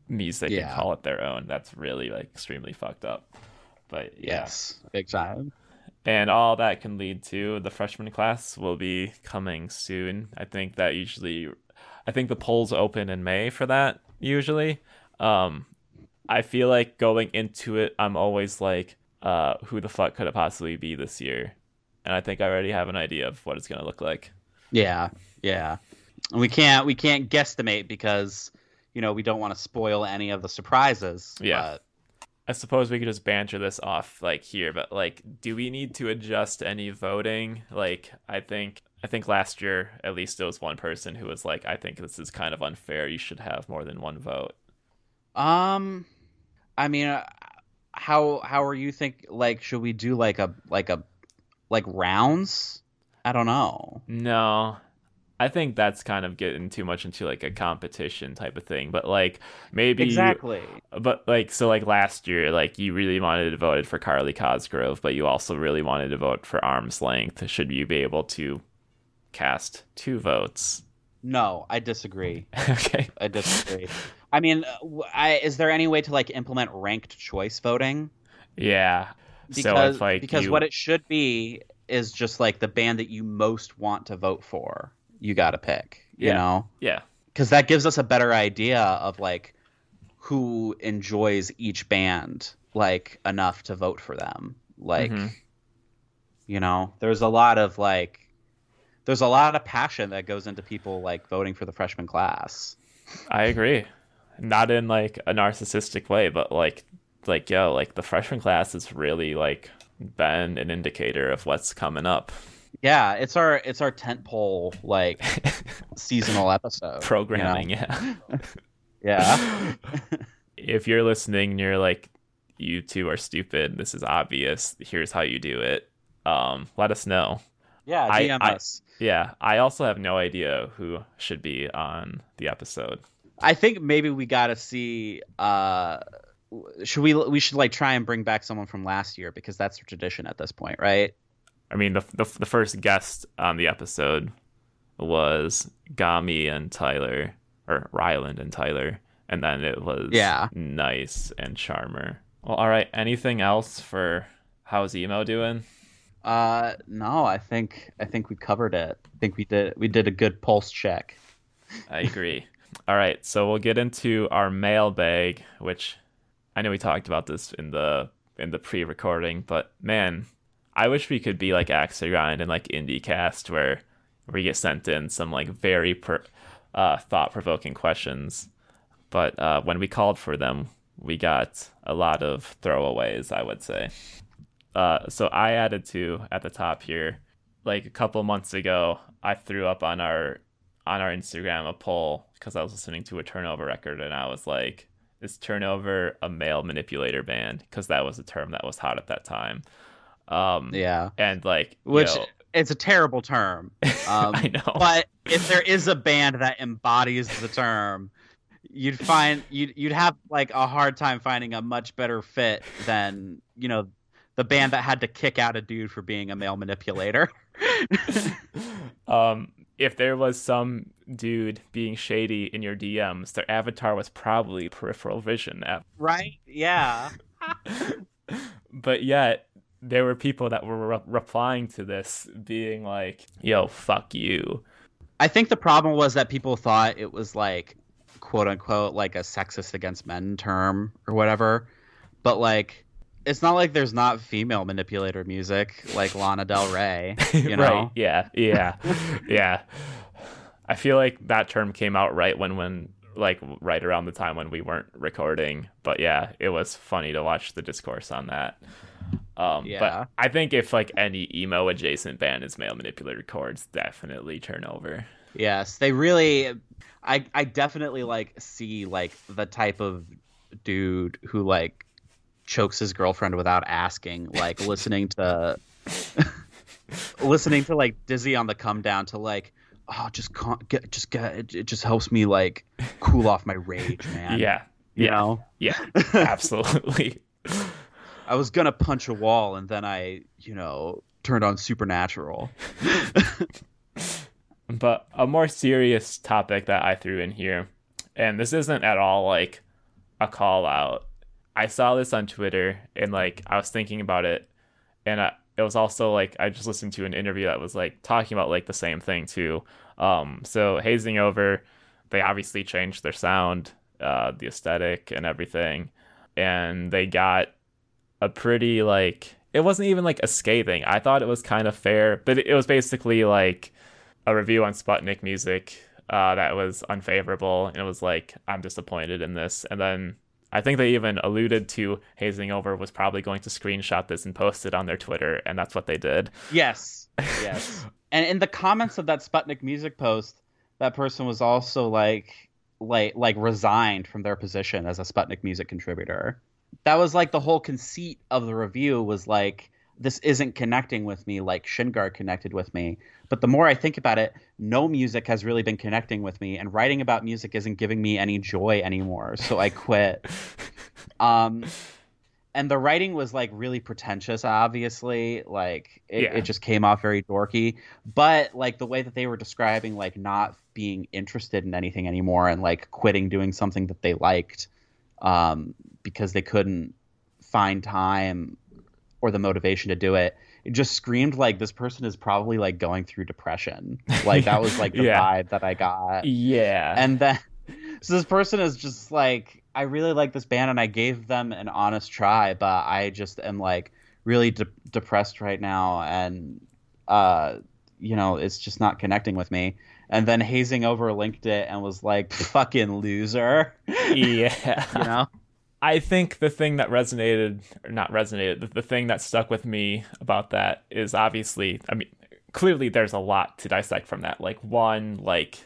music and Yeah. call it their own. That's really like extremely fucked up. But yeah. Yes big time and all that can lead to the freshman class will be coming soon. I think that usually, I think the polls open in May for that usually. Um, I feel like going into it, I'm always like, uh, who the fuck could it possibly be this year? And I think I already have an idea of what it's gonna look like. Yeah, yeah. And we can't we can't guesstimate because you know we don't want to spoil any of the surprises. Yeah. I suppose we could just banter this off like here, but like, do we need to adjust any voting? Like, I think I think last year at least there was one person who was like, I think this is kind of unfair. You should have more than one vote. Um, I mean, uh, how how are you think? Like, should we do like a like a like rounds? I don't know. No, I think that's kind of getting too much into like a competition type of thing. But like maybe exactly. But like so like last year, like you really wanted to vote for Carly Cosgrove, but you also really wanted to vote for Arm's Length. Should you be able to cast two votes? No, I disagree. okay. I disagree. I mean, uh, I, is there any way to like implement ranked choice voting? Yeah. Because, so like because you... what it should be is just like the band that you most want to vote for. You got to pick. You Yeah. know, yeah. because that gives us a better idea of like who enjoys each band like enough to vote for them. Like, Mhm. you know, there's a lot of like. There's a lot of passion that goes into people like voting for the freshman class. I agree. Not in like a narcissistic way, but like like yo, like the freshman class has really like been an indicator of what's coming up. Yeah, it's our it's our tentpole like seasonal episode. Programming, you know? yeah. Yeah. if you're listening and you're like, you two are stupid, this is obvious, here's how you do it. Um, let us know. Yeah, DM I- us. Yeah, I also have no idea who should be on the episode. I think maybe we got to see uh should we we should like try and bring back someone from last year because that's the tradition at this point, right? I mean, the, the the first guest on the episode was Gami and Tyler, or Ryland and Tyler, and then it was Yeah. Nice and Charmer. Well, all right. Anything else for how's emo doing? Uh no, I think I think we covered it. I think we did we did a good pulse check. I agree. all right, so we'll get into our mailbag, which I know we talked about this in the in the pre-recording, but man, I wish we could be like Axe Grind and like IndieCast, where we get sent in some like very per, uh, thought-provoking questions. But uh, when we called for them, we got a lot of throwaways. I would say. Uh, so I added to at the top here, like a couple months ago, I threw up on our on our Instagram a poll because I was listening to a turnover record and I was like, is turnover a male manipulator band? Because that was a term that was hot at that time. Um, Yeah. and like, Which yo, it's a terrible term. Um, I know. But if there is a band that embodies the term, you'd find you'd you'd have like a hard time finding a much better fit than you know the band that had to kick out a dude for being a male manipulator. um, if there was some dude being shady in your DMs, their avatar was probably peripheral vision. app. right? Yeah. But yet, there were people that were re- replying to this, being like, "Yo, fuck you." I think the problem was that people thought it was like quote unquote like a sexist against men term or whatever. But like it's not like there's not female manipulator music like Lana Del Rey, you know. right? Yeah, yeah, yeah. I feel like that term came out right when when like right around the time when we weren't recording. But yeah, it was funny to watch the discourse on that. Um, Yeah. But I think if like any emo adjacent band is male manipulated chords, definitely turnover. Yes, they really. I I definitely like see like the type of dude who like chokes his girlfriend without asking, like listening to listening to like Dizzy on the come down to like oh just can't get just get it, it just helps me like cool off my rage, man. Yeah, you yeah, know. yeah, absolutely. I was gonna punch a wall and then I you know turned on Supernatural. But a more serious topic that I threw in here, and this isn't at all like a call out. I saw this on Twitter and like I was thinking about it, and I, it was also like I just listened to an interview that was like talking about like the same thing too. Um, so hazing over, they obviously changed their sound, uh, the aesthetic and everything, and they got a pretty like it wasn't even like a scathing. I thought it was kind of fair, but it, was basically like a review on Sputnik Music uh, that was unfavorable, and it was like I'm disappointed in this. And then I think they even alluded to hazing over was probably going to screenshot this and post it on their Twitter, and that's what they did. Yes. Yes. And in the comments of that Sputnik music post, that person was also like like like resigned from their position as a Sputnik music contributor. That was like the whole conceit of the review was like this isn't connecting with me like Shingar connected with me. But the more I think about it, no music has really been connecting with me, and writing about music isn't giving me any joy anymore. So I quit. um, and the writing was like really pretentious obviously like it, Yeah. it just came off very dorky but like the way that they were describing like not being interested in anything anymore and like quitting doing something that they liked um, because they couldn't find time or the motivation to do it it just screamed like this person is probably like going through depression like that was like the Yeah. vibe that i got Yeah. and then so this person is just like i really like this band and i gave them an honest try but i just am like really de- depressed right now and uh you know it's just not connecting with me and then hazing over linked it and was like fucking loser yeah. you know I think the thing that resonated, or not resonated, the, the thing that stuck with me about that is obviously, I mean, clearly there's a lot to dissect from that. Like, one, like,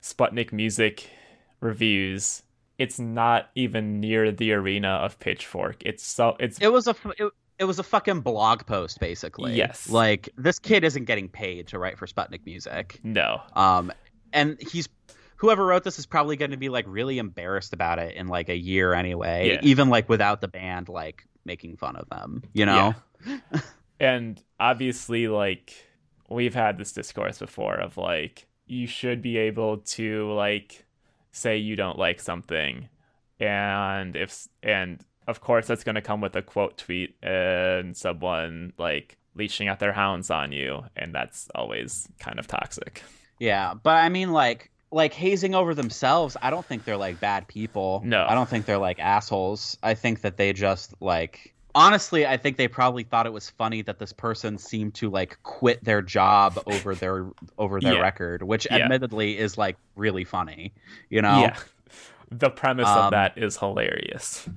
Sputnik music reviews, it's not even near the arena of Pitchfork. It's so, it's, it was a it, it was a fucking blog post basically Yes. like this kid isn't getting paid to write for sputnik music no. Um, and he's whoever wrote this is probably going to be like really embarrassed about it in like a year anyway, Yeah. even like without the band like making fun of them, you know? and obviously like we've had this discourse before of like you should be able to like say you don't like something and if and of course that's going to come with a quote tweet and someone like leashing out their hounds on you and that's always kind of toxic Yeah, but I mean like like hazing over themselves, I don't think they're like bad people. No. I don't think they're like assholes. I think that they just like honestly, I think they probably thought it was funny that this person seemed to like quit their job over their over their Yeah. record, which Yeah. admittedly is like really funny, you know? yeah the premise of Um, that is hilarious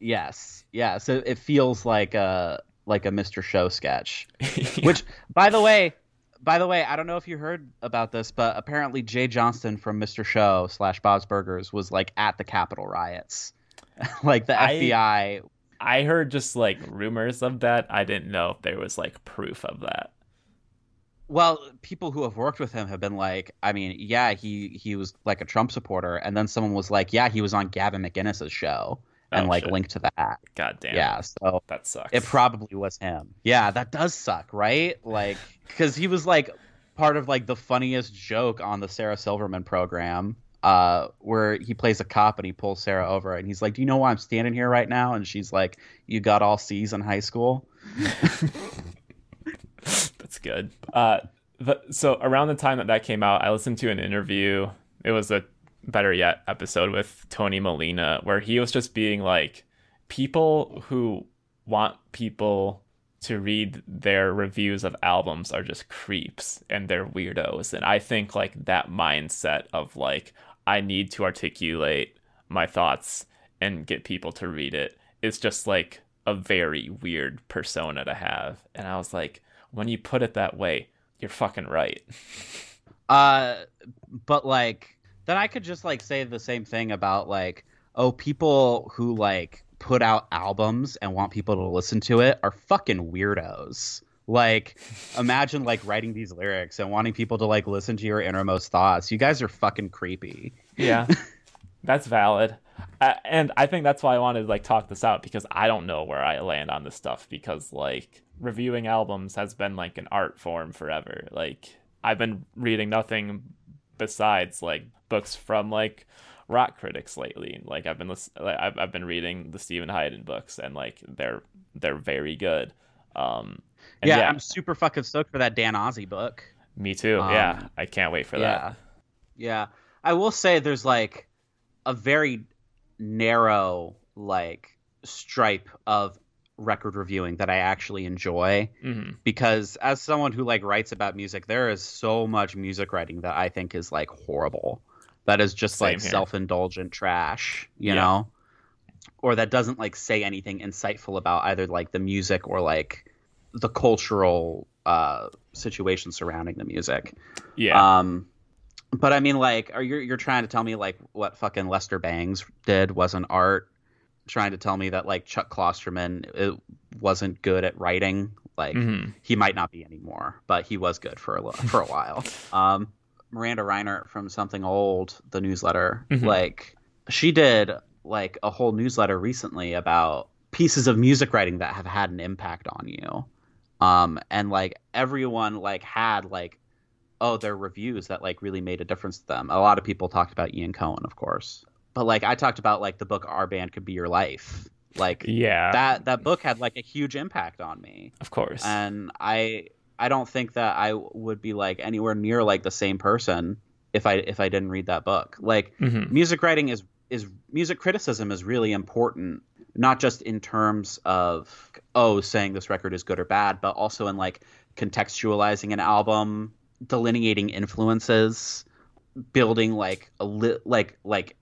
Yes, Yeah, so it feels like a like a Mr. Show sketch. Which, by the way, by the way, I don't know if you heard about this, but apparently Jay Johnston from Mr. Show slash Bob's Burgers was like at the Capitol riots. like the I- FBI. I heard just like rumors of that i didn't know if there was like proof of that Well, people who have worked with him have been like, I mean, yeah, he he was like a Trump supporter, and then someone was like, yeah, he was on Gavin McInnes's show, and Oh, like shit. linked to that. god damn Yeah, so that sucks It probably was him. Yeah, that does suck, right? Like, because he was like part of like the funniest joke on the Sarah Silverman program, uh, where he plays a cop and he pulls Sarah over and he's like, "Do you know why I'm standing here right now?" And she's like, "You got all C's in high school." That's good. Uh, the, so around the time that that came out, I listened to an interview. It was a better yet episode with Tony Molina where he was just being like, people who want people to read their reviews of albums are just creeps and they're weirdos. And I think like that mindset of like, I need to articulate my thoughts and get people to read it. it is just like a very weird persona to have. And I was like, when you put it that way, you're fucking right. Uh, but like, then I could just like say the same thing about like, oh, people who like put out albums and want people to listen to it are fucking weirdos. Like, imagine like writing these lyrics and wanting people to like listen to your innermost thoughts. You guys are fucking creepy. Yeah, that's valid. Uh, and I think that's why I wanted to like talk this out because I don't know where I land on this stuff because like reviewing albums has been like an art form forever. Like I've been reading nothing besides like books from like rock critics lately. Like I've been like, I've I've been reading the Steven Hyden books and like they're they're very good. Um, Yeah, yeah, I'm super fucking stoked for that Dan Ozzi book. me too. um, yeah, I can't wait for yeah. that. Yeah. I will say there's like a very narrow like stripe of record reviewing that I actually enjoy hmm because as someone who like writes about music there is so much music writing that I think is like horrible. That is just Same like here. self-indulgent trash, you Yeah. know? Or that doesn't like say anything insightful about either like the music or like the cultural uh situation surrounding the music. Yeah, Um, but I mean, like, are you you're trying to tell me like what fucking Lester Bangs did wasn't art? Trying to tell me that like Chuck Klosterman it wasn't good at writing. Like Mhm. he might not be anymore, but he was good for a for a while. Um, Miranda Reiner from Something Old, the newsletter, Mhm. like she did like a whole newsletter recently about pieces of music writing that have had an impact on you. Um, and like everyone like had like oh their reviews that like really made a difference to them. A lot of people talked about Ian Cohen, of course, but like I talked about like the book Our Band Could Be Your Life. Like Yeah, that that book had like a huge impact on me of course. and i i don't think that i would be like anywhere near like the same person if i if i didn't read that book like Mhm. music writing is is music criticism is really important not just in terms of oh saying this record is good or bad but also in like contextualizing an album delineating influences building like a li- like like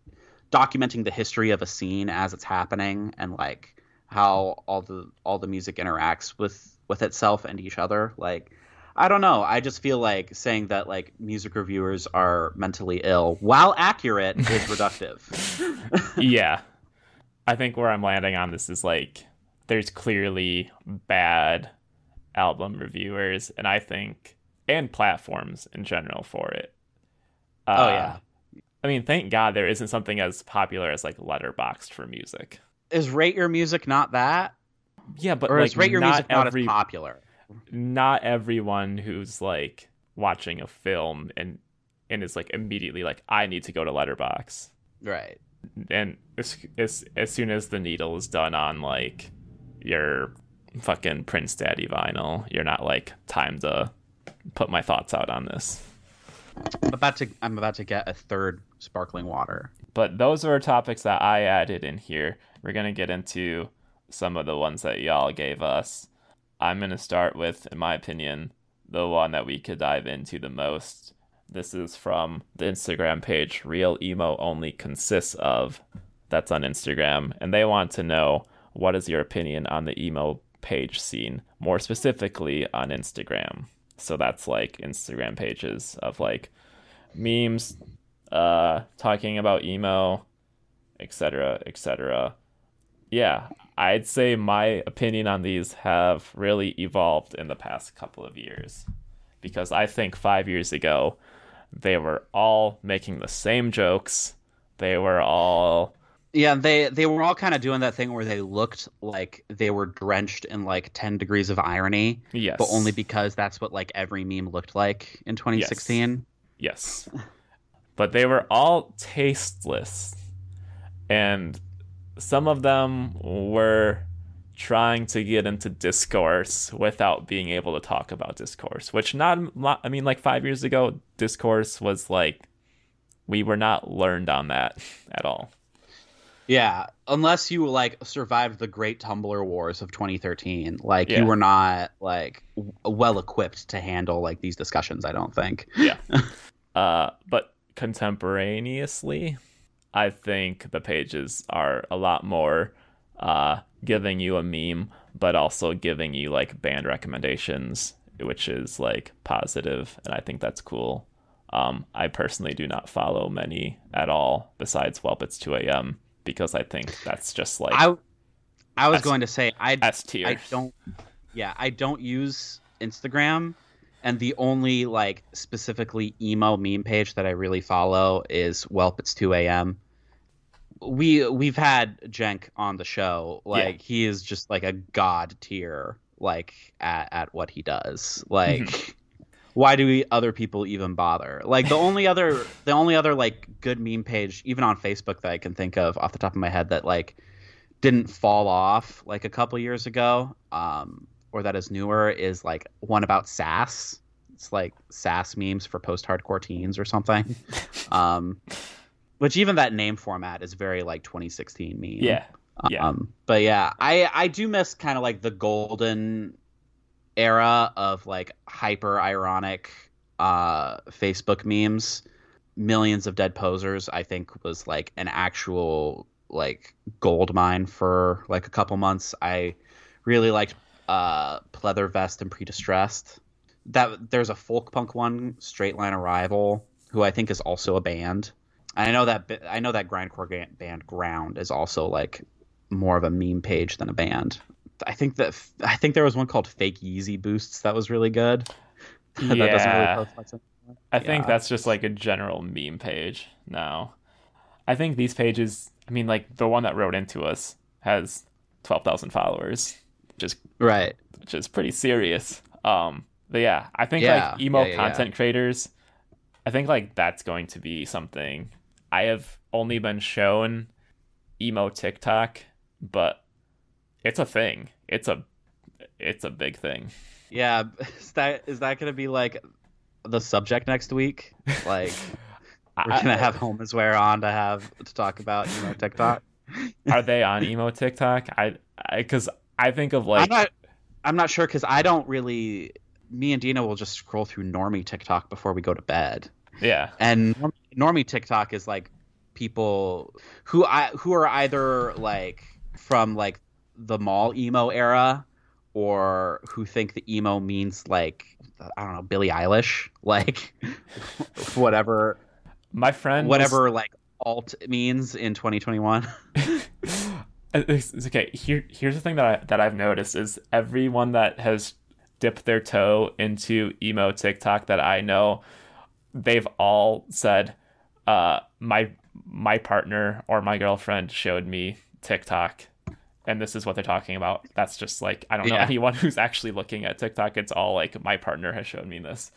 documenting the history of a scene as it's happening and like how all the all the music interacts with with itself and each other. Like i don't know. I just feel like saying that like music reviewers are mentally ill while accurate is reductive. Yeah. I think where I'm landing on this is like there's clearly bad album reviewers and I think and platforms in general for it. Uh, oh yeah I mean, thank God there isn't something as popular as like Letterboxd for music. is rate your music not that Yeah, but or like is rate your not music not every as popular not everyone who's like watching a film and and is like immediately like I need to go to Letterboxd. right and as, as as soon as the needle is done on like your fucking Prince Daddy vinyl, you're not like time to put my thoughts out on this. i'm about to i'm about to get a third sparkling water But those are topics that I added in here. We're gonna get into some of the ones that y'all gave us. I'm gonna start with, in my opinion, the one that we could dive into the most. This is from the Instagram page Real Emo Only Consists of. That's on Instagram. And they want to know what is your opinion on the emo page scene, more specifically on Instagram. So that's like Instagram pages of like memes, uh, talking about emo, etc., etc. Yeah, I'd say my opinion on these have really evolved in the past couple of years because I think five years ago they were all making the same jokes. They were all Yeah, they they were all kind of doing that thing where they looked like they were drenched in like 10 degrees of irony, yes, but only because that's what like every meme looked like in 2016. Yes. But they were all tasteless. And some of them were trying to get into discourse without being able to talk about discourse, which not I mean like 5 years ago discourse was like we were not learned on that at all. Yeah, unless you like survived the great Tumblr wars of 2013, like Yeah. you were not like w- well equipped to handle like these discussions, I don't think. Yeah. uh, but contemporaneously, I think the pages are a lot more uh, giving you a meme, but also giving you like band recommendations, which is like positive, and I think that's cool. Um, I personally do not follow many at all besides Welp It's 2 a.m. because I think that's just like I I was S- going to say I S tier. I don't yeah, I don't use Instagram and the only like specifically emo meme page that I really follow is Welp it's 2 a.m. We we've had Jenk on the show. Like he is just like a god tier like at, at what he does. Like why do we, other people even bother? Like the only other the only other like good meme page even on Facebook that I can think of off the top of my head that like didn't fall off like a couple years ago um or that is newer is like one about sass it's like sass memes for post-hardcore teens or something um which even that name format is very like 2016 meme yeah, yeah. um but yeah i i do miss kind of like the golden era of like hyper ironic uh facebook memes millions of dead posers i think was like an actual like gold mine for like a couple months. I really liked uh pleather vest and pre-distressed. That there's a folk punk one straight line arrival who i think is also a band. I know that i know that grindcore band ground is also like more of a meme page than a band I think that I think there was one called Fake Yeezy Boosts that was really good. that doesn't really Yeah. anymore. I think that's just like a general meme page now. I think these pages, I mean, like the one that wrote into us has 12,000 followers, which is, Right. which is pretty serious. Um, but yeah, I think Yeah, like emo yeah, yeah, yeah. content creators, I think like that's going to be something. I have only been shown emo TikTok, but it's a thing. It's a, it's a big thing. Yeah. Is that is that gonna be like the subject next week? Like we're I- gonna have Home Is Where on to have to talk about you know TikTok. are they on emo TikTok? I, I, because I think of like. I'm not. I'm not sure because I don't really. Me and Dina will just scroll through normie TikTok before we go to bed, Yeah, and norm- normie TikTok is like people who I who are either like from like the mall emo era, or who think the emo means like I don't know Billie Eilish, like whatever my friend. was- whatever like alt means in 2021. It's, it's okay. Here, here's the thing that I, that I've noticed is everyone that has dipped their toe into emo TikTok that I know, they've all said, uh, my my partner or my girlfriend showed me TikTok, and this is what they're talking about. That's just like I don't know Yeah. anyone who's actually looking at TikTok. It's all like my partner has shown me this.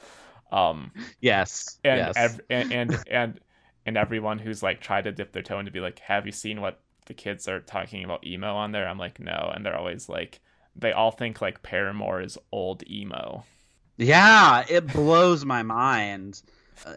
Um, yes. and yes. ev- and, and and and everyone who's like tried to dip their toe into be like, have you seen what the kids are talking about emo on there? I'm like, no, and they're always like, they all think like Paramore is old emo. Yeah, it blows my mind. Uh,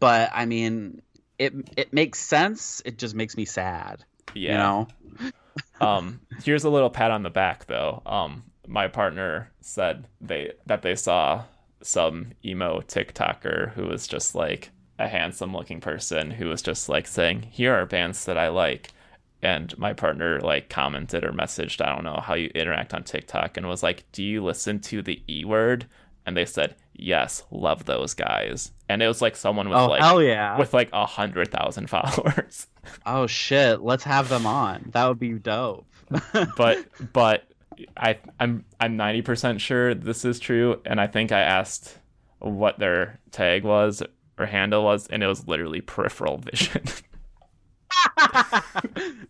but I mean, it it makes sense. It just makes me sad. Yeah. You know. Um, here's a little pat on the back though. Um, my partner said they that they saw some emo TikToker who was just like a handsome looking person who was just like saying, "Here are bands that I like." And my partner like commented or messaged, I don't know how you interact on TikTok, and was like, "Do you listen to the E word?" And they said, "Yes, love those guys." And it was like someone with Oh like hell yeah! with like a hundred thousand followers. oh shit! Let's have them on. That would be dope. but but I I'm I'm ninety percent sure this is true, and I think I asked what their tag was or handle was, and it was literally peripheral vision.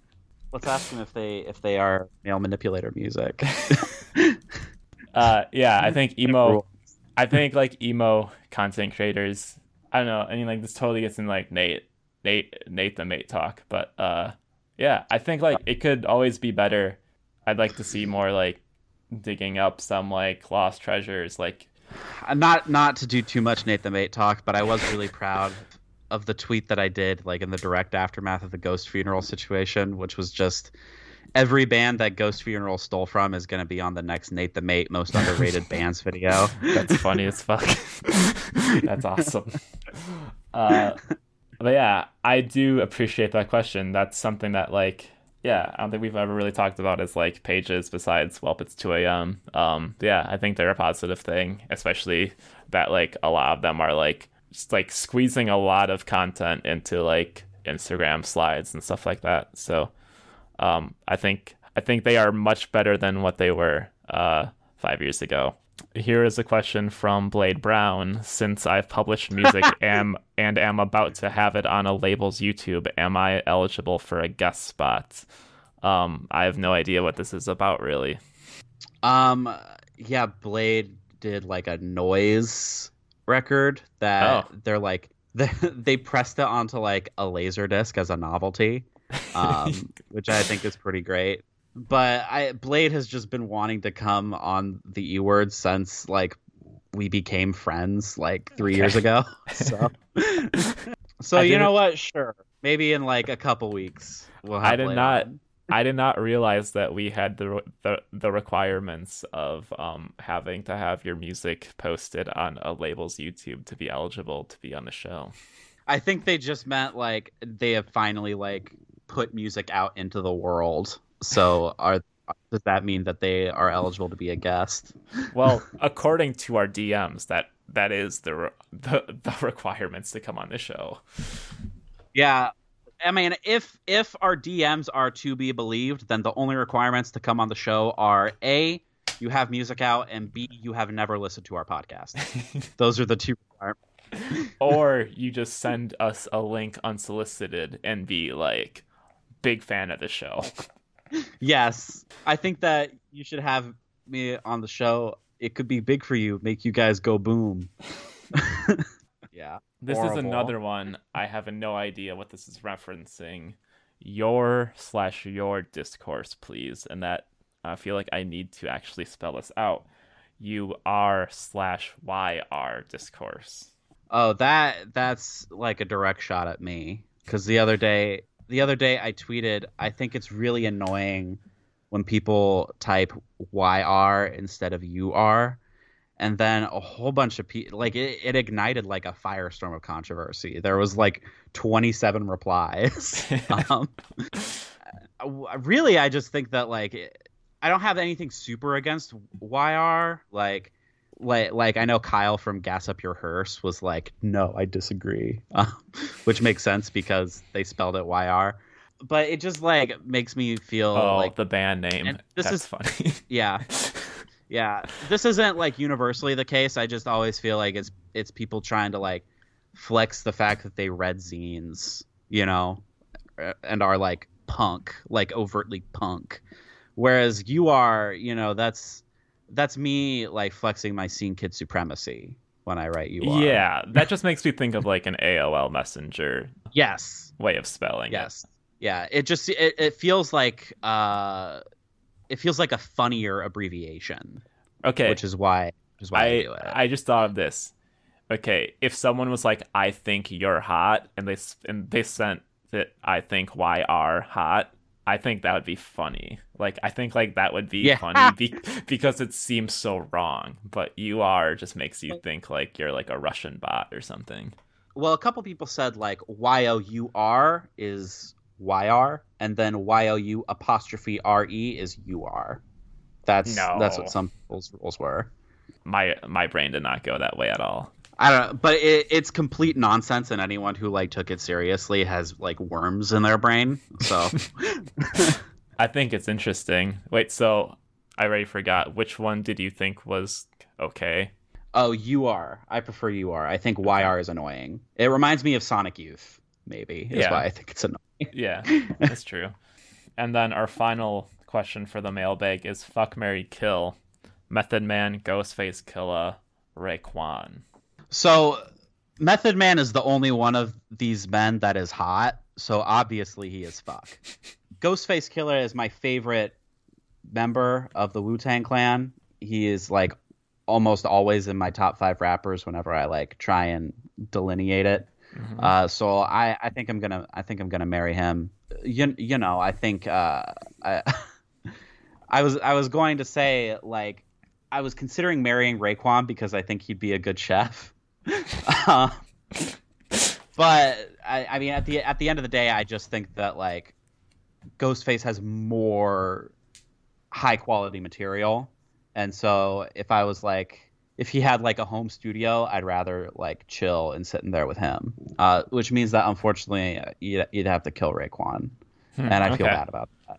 Let's ask them if they if they are male manipulator music. uh, yeah, I think emo. I think like emo content creators. I don't know. I mean, like this totally gets in like Nate, Nate, Nate the mate talk, but uh, yeah, I think like it could always be better. I'd like to see more like digging up some like lost treasures, like Uh, not not to do too much Nate the Mate talk, but I was really proud of the tweet that I did, like in the direct aftermath of the Ghost Funeral situation, which was just every band that Ghost Funeral stole from is going to be on the next Nate the Mate most underrated bands video. That's funny as fuck. That's awesome. Uh, but yeah, I do appreciate that question. That's something that like, yeah, I don't think we've ever really talked about as like pages besides well, it's two a.m. Um, yeah, I think they're a positive thing, especially that like a lot of them are like just like squeezing a lot of content into like Instagram slides and stuff like that. So, um, I think I think they are much better than what they were uh, five years ago. Here is a question from Blade Brown. Since I've published music am and am about to have it on a label's YouTube, am I eligible for a guest spot? Um, I have no idea what this is about, really. Um, yeah, Blade did like a noise record that Oh. they're like they, they pressed it onto like a laser disc as a novelty, um, which I think is pretty great. But I Blade has just been wanting to come on the E word since like we became friends like three years ago. So, so I you know what? Sure, maybe in like a couple weeks we'll have. I did Blade not- on. I did not realize that we had the the, the requirements of um, having to have your music posted on a label's YouTube to be eligible to be on the show. I think they just meant like they have finally like put music out into the world. So are does that mean that they are eligible to be a guest? Well, according to our DMs, that that is the re- the, the requirements to come on the show. Yeah. I mean, if if our DMs are to be believed, then the only requirements to come on the show are a you have music out, and b you have never listened to our podcast. Those are the two requirements. or you just send us a link unsolicited and be like, big fan of the show. Yes, I think that you should have me on the show. It could be big for you, make you guys go boom. yeah. This Horrible. is another one. I have no idea what this is referencing. Your slash your discourse, please. And that I feel like I need to actually spell this out. You are slash YR discourse. Oh, that that's like a direct shot at me. Because the other day, the other day I tweeted, I think it's really annoying when people type YR instead of UR. And then a whole bunch of people, like it, it ignited like a firestorm of controversy. There was like 27 replies. um, really, I just think that like I don't have anything super against YR. Like, like, like I know Kyle from Gas Up Your Hearse was like, no, I disagree, um, which makes sense because they spelled it YR. But it just like makes me feel Oh, like, the band name. this That's is- funny. yeah, yeah. This isn't like universally the case. I just always feel like it's it's people trying to like flex the fact that they read zines, you know, and are like punk, like overtly punk. Whereas you are, you know, that's that's me like flexing my scene kid supremacy when I write you are. yeah, that just makes me think of like an AOL Messenger Yes. way of spelling Yes. Yeah. It just it, it feels like uh it feels like a funnier abbreviation. Okay. which is why which is why I, I do it. I just thought of this. Okay, if someone was like, "I think you're hot," and they and they sent that "I think YR hot," I think that would be funny. Like I think like that would be Yeah. funny be- because it seems so wrong. But you are just makes you think like you're like a Russian bot or something. Well, a couple people said like Y O U R is Y R, and then Y O U apostrophe R E is U R. That's that's what some people's rules were. My my brain did not go that way at all. I don't know, but it, it's complete nonsense, and anyone who like took it seriously has like worms in their brain. So I think it's interesting. Wait, so I already forgot. Which one did you think was okay? oh, you are. I prefer you are. I think Y R is annoying. It reminds me of Sonic Youth. Maybe is Yeah. why I think it's annoying. Yeah, that's true. And then our final question for the mailbag is fuck Mary Kill. Method Man, Ghostface Killa, Raekwon. So Method Man is the only one of these men that is hot, so obviously he is fuck. Ghostface Killa is my favorite member of the Wu Tang Clan. He is like almost always in my top five rappers whenever I like try and delineate it. Mhm. Uh, so I, I think I'm gonna I think I'm gonna marry him. You, you know I think uh, I I was I was going to say like I was considering marrying Raekwon because I think he'd be a good chef. Uh, but I, I mean at the at the end of the day I just think that like Ghostface has more high quality material, and so if I was like if he had like a home studio, I'd rather like chill and sit in there with him. Uh, which means that unfortunately you'd, you'd have to kill Raekwon, Hmm, and I feel bad about that.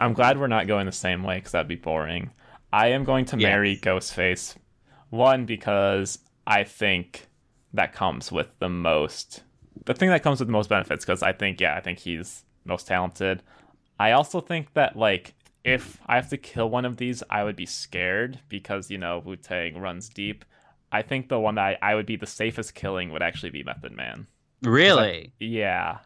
I'm glad we're not going the same way because that'd be boring. I am going to Yes. marry Ghostface. One, because I think that comes with the most, the thing that comes with the most benefits, because I think, yeah, I think he's most talented. I also think that, like, if I have to kill one of these, I would be scared because, you know, Wu Tang runs deep. I think the one that I, I would be the safest killing would actually be Method Man. Really? Yeah.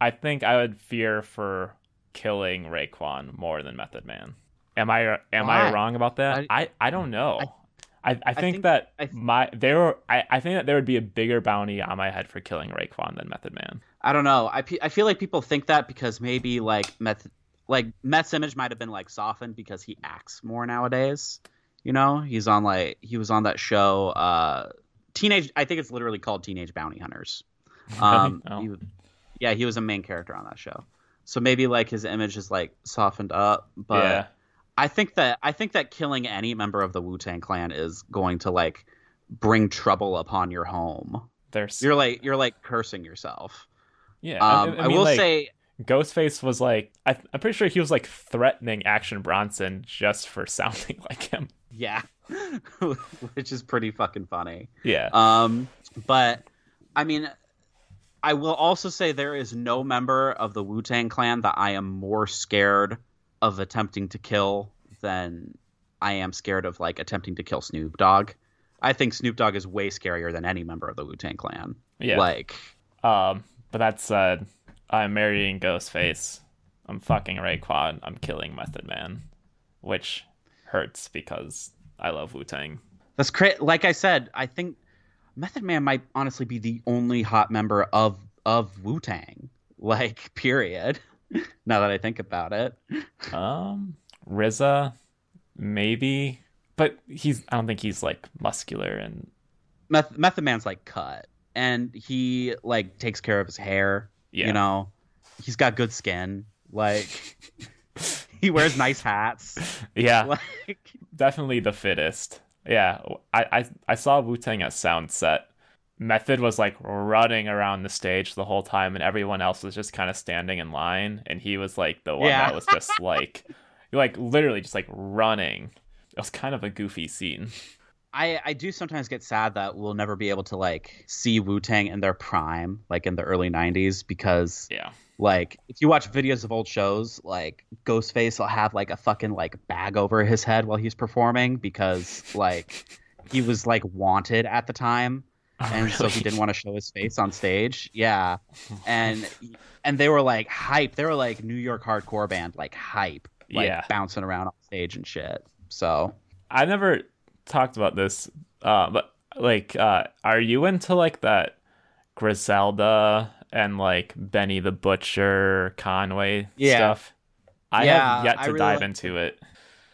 I think I would fear for killing Raekwon more than Method Man. Am I am I wrong about that? I, I, don't know. I, I, think, think- that I th- my there I, I think that there would be a bigger bounty on my head for killing Raekwon than Method Man. I don't know. I, pe- I feel like people think that because maybe like Meth like Meth's image might have been like softened because he acts more nowadays. You know, he's on like he was on that show, uh, teenage. I think it's literally called Teenage Bounty Hunters. Um, Oh. he- yeah, he was a main character on that show. So maybe like his image is like softened up, but yeah. I think that I think that killing any member of the Wu Tang Clan is going to like bring trouble upon your home. There's You're like you're like cursing yourself. Yeah, Um, I, mean, will like, say, Ghostface was like, I, I'm pretty sure he was like threatening Action Bronson just for sounding like him. yeah, which is pretty fucking funny. Yeah, Um, but I mean, I will also say there is no member of the Wu Tang Clan that I am more scared of attempting to kill than I am scared of like attempting to kill Snoop Dogg. I think Snoop Dogg is way scarier than any member of the Wu Tang Clan. yeah. Like, um, but that said, I'm marrying Ghostface. I'm fucking Raekwon. I'm killing Method Man, which hurts because I love Wu Tang. that's cra- like I said, I think Method Man might honestly be the only hot member of of Wu Tang. Like, period. now that I think about it. Um, maybe, but he's. I don't think he's like muscular and Meth- Method Man's like cut, and he like takes care of his hair. yeah. You know, he's got good skin. Like he wears nice hats. yeah, Like definitely the fittest. Yeah, I I, I saw Wu Tang at Soundset. Method was like running around the stage the whole time, and everyone else was just kind of standing in line, and he was like the one Yeah. that was just like, like literally just like running. It was kind of a goofy scene. I I do sometimes get sad that we'll never be able to like see Wu Tang in their prime, like in the early '90s, because Yeah, like if you watch videos of old shows, like Ghostface will have like a fucking like bag over his head while he's performing because like he was like wanted at the time. And so he didn't want to show his face on stage. Yeah, and and they were like hype. They were like New York hardcore band, like hype, like Yeah. bouncing around on stage and shit. So I never talked about this, uh, but like, uh, are you into like that Griselda and like Benny the Butcher, Conway Yeah. stuff? I Yeah, have yet to really dive like- into it.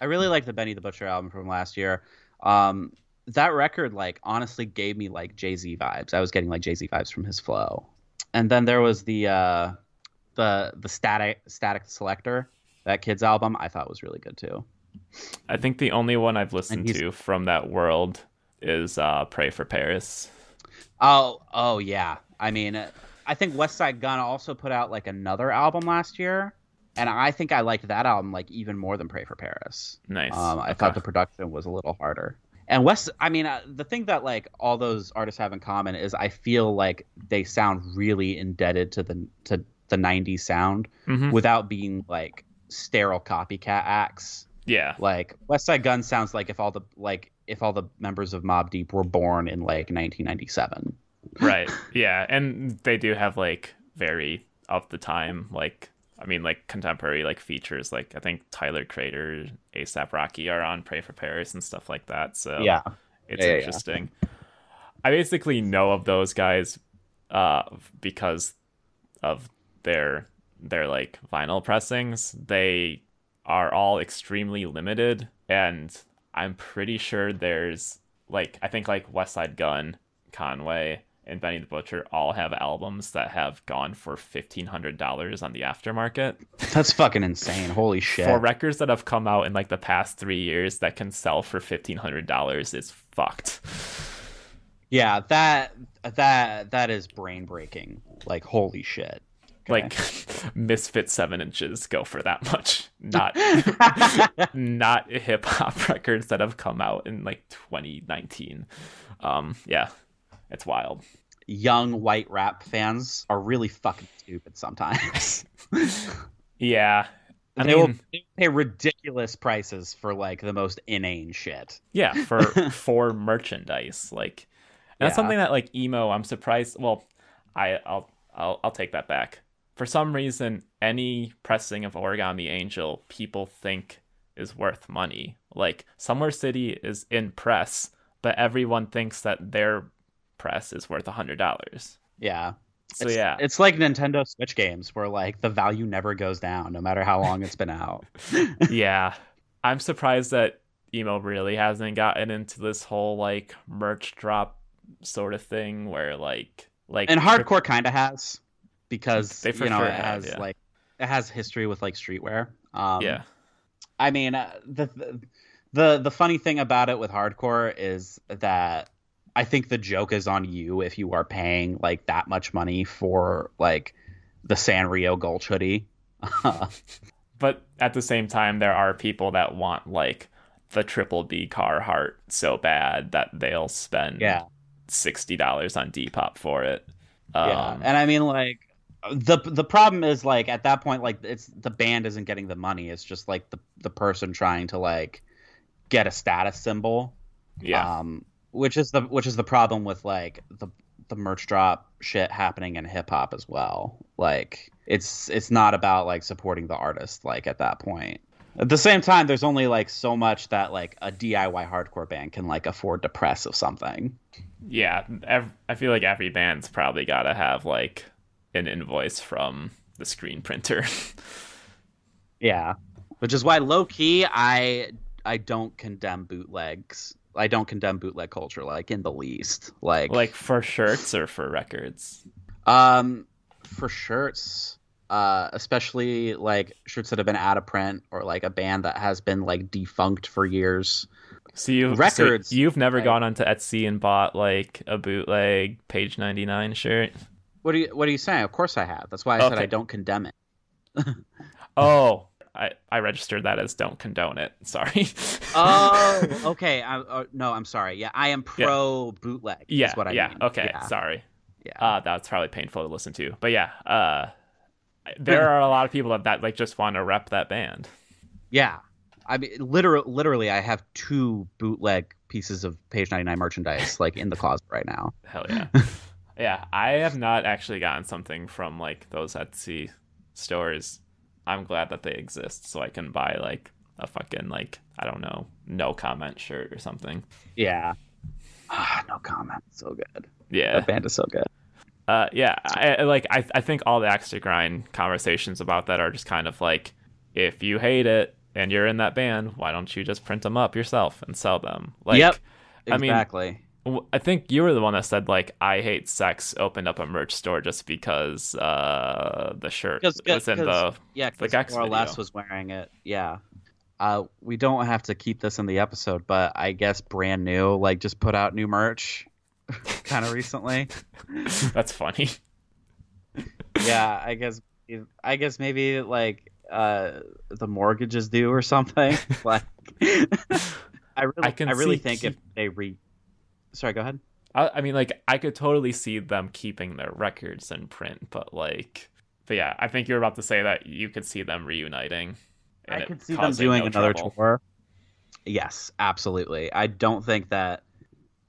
I really like the Benny the Butcher album from last year. Um, that record, like, honestly gave me like Jay Z vibes. I was getting like Jay Z vibes from his flow. And then there was the uh, the the static Statik Selektah that kid's album. I thought was really good too. I think the only one I've listened to from that world is uh, "Pray for Paris." Oh, oh yeah. I mean, I think Westside Gunn also put out like another album last year, and I think I liked that album like even more than Pray for Paris. Nice. Um, I Okay. thought the production was a little harder. And West, I mean, uh, the thing that like all those artists have in common is I feel like they sound really indebted to the to the '90s sound Mhm. without being like sterile copycat acts. Yeah, Like Westside Gunn sounds like if all the like if all the members of Mobb Deep were born in like 1997. right. Yeah, and they do have like very of the time, like I mean, like contemporary like features. Like I think Tyler Crater, ASAP Rocky are on "Pray for Paris" and stuff like that. So Yeah. it's Yeah, yeah, yeah. interesting. I basically know of those guys uh, because of their their like vinyl pressings. They are all extremely limited, and I'm pretty sure there's like I think like Westside Gunn, Conway, and Benny the Butcher all have albums that have gone for fifteen hundred dollars on the aftermarket That's fucking insane. Holy shit. for records that have come out in like the past three years that can sell for fifteen hundred dollars is fucked. yeah, that that that is brain breaking. Like holy shit. Okay. Like Misfit seven inches go for that much. Not not hip hop records that have come out in like 2019. Um, yeah, it's wild. young white rap fans are really fucking stupid sometimes. Yeah, I they will mean, they pay ridiculous prices for like the most inane shit. yeah, for for merchandise, like and that's something that like emo. I'm surprised. Well, I I'll I'll I'll take that back. For some reason, any pressing of Origami Angel, people think is worth money. Like Somewhere City is in press, but everyone thinks that their press is worth a hundred dollars. Yeah. So it's, yeah, It's like Nintendo Switch games where like the value never goes down no matter how long it's been out. yeah. I'm surprised that emo really hasn't gotten into this whole like merch drop sort of thing where like like And hardcore kind of has because They you know it have, has yeah. like it has history with like streetwear. Um yeah I mean, uh, the, the the the funny thing about it with hardcore is that I think the joke is on you if you are paying like that much money for like the Sanrio Gulch hoodie. but at the same time, there are people that want like the triple B Carhartt so bad that they'll spend yeah sixty dollars on Depop for it. yeah, Um, and I mean like the the problem is like at that point like it's the band isn't getting the money. It's just like the the person trying to like get a status symbol. yeah, Um, which is the which is the problem with like the the merch drop shit happening in hip hop as well. Like it's it's not about like supporting the artist like at that point. At the same time, there's only like so much that like a DIY hardcore band can like afford to press of something. yeah. Ev- I feel like every band's probably got to have like an invoice from the screen printer. Yeah, which is why low key I I don't condemn bootlegs. I don't condemn bootleg culture like in the least. Like like for shirts or for records. um for shirts, uh especially like shirts that have been out of print or like a band that has been like defunct for years. So you Records, so you've never like- gone onto Etsy and bought like a bootleg page ninety nine shirt. What are you what are you saying? Of course I have. That's why I said I don't condemn it. Oh, I I registered that as don't condone it. Sorry. Oh, okay. I, uh, no, I'm sorry. Yeah, I am pro bootleg. yeah. what I yeah. mean. Okay. Yeah. Sorry. yeah. Uh, that's probably painful to listen to. But yeah, uh, there are a lot of people that, that like just want to rep that band. Yeah. I mean, literally, literally, I have two bootleg pieces of Page 99 merchandise like in the closet right now. Hell yeah. yeah, I have not actually gotten something from like those Etsy stores. I'm glad that they exist so I can buy like a fucking like I don't know, no comment shirt or something. Yeah. Ah, no comment. So good. Yeah. That band is so good. Uh, yeah, I, like I, I think all the extra grind conversations about that are just kind of like, if you hate it and you're in that band, why don't you just print them up yourself and sell them? Like, Yep. I mean, Exactly. I think you were the one that said like, I hate sex opened up a merch store just because uh the shirt Because was in the yeah, the 'cause gecs more or less video. was wearing it. Yeah. Uh, we don't have to keep this in the episode, but I guess brand new, like just put out new merch, kind of recently. That's funny. yeah, I guess I guess maybe like uh the mortgage is due or something. like I really I I, really think keep- if they re Sorry, go ahead. I, I mean, like, I could totally see them keeping their records in print, but like, but yeah, I think you're about to say that you could see them reuniting. I could see them doing no another trouble. tour. Yes, absolutely. I don't think that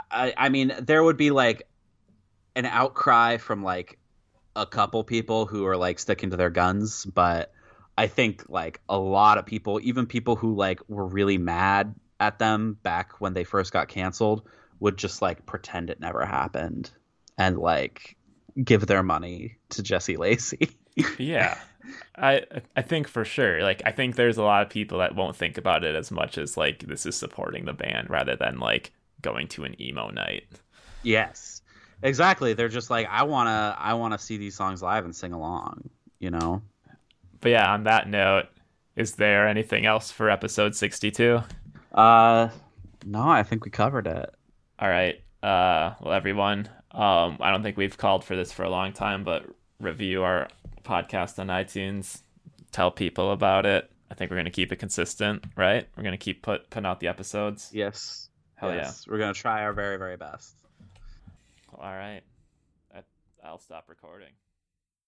I I mean there would be like an outcry from like a couple people who are like sticking to their guns, but I think like a lot of people, even people who like were really mad at them back when they first got canceled, would just like pretend it never happened and like give their money to Jesse Lacey. yeah i i think for sure like i think there's a lot of people that won't think about it as much as like this is supporting the band rather than like going to an emo night Yes, exactly. They're just like, I wanna, I wanna see these songs live and sing along. You know? but yeah on that note is there anything else for episode 62 Uh, no, I think we covered it. All right uh well everyone um i don't think we've called for this for a long time but review our podcast on itunes tell people about it i think we're going to keep it consistent right we're going to keep put putting out the episodes Yes. hell yes. We're gonna try our very, very best. all right I, i'll stop recording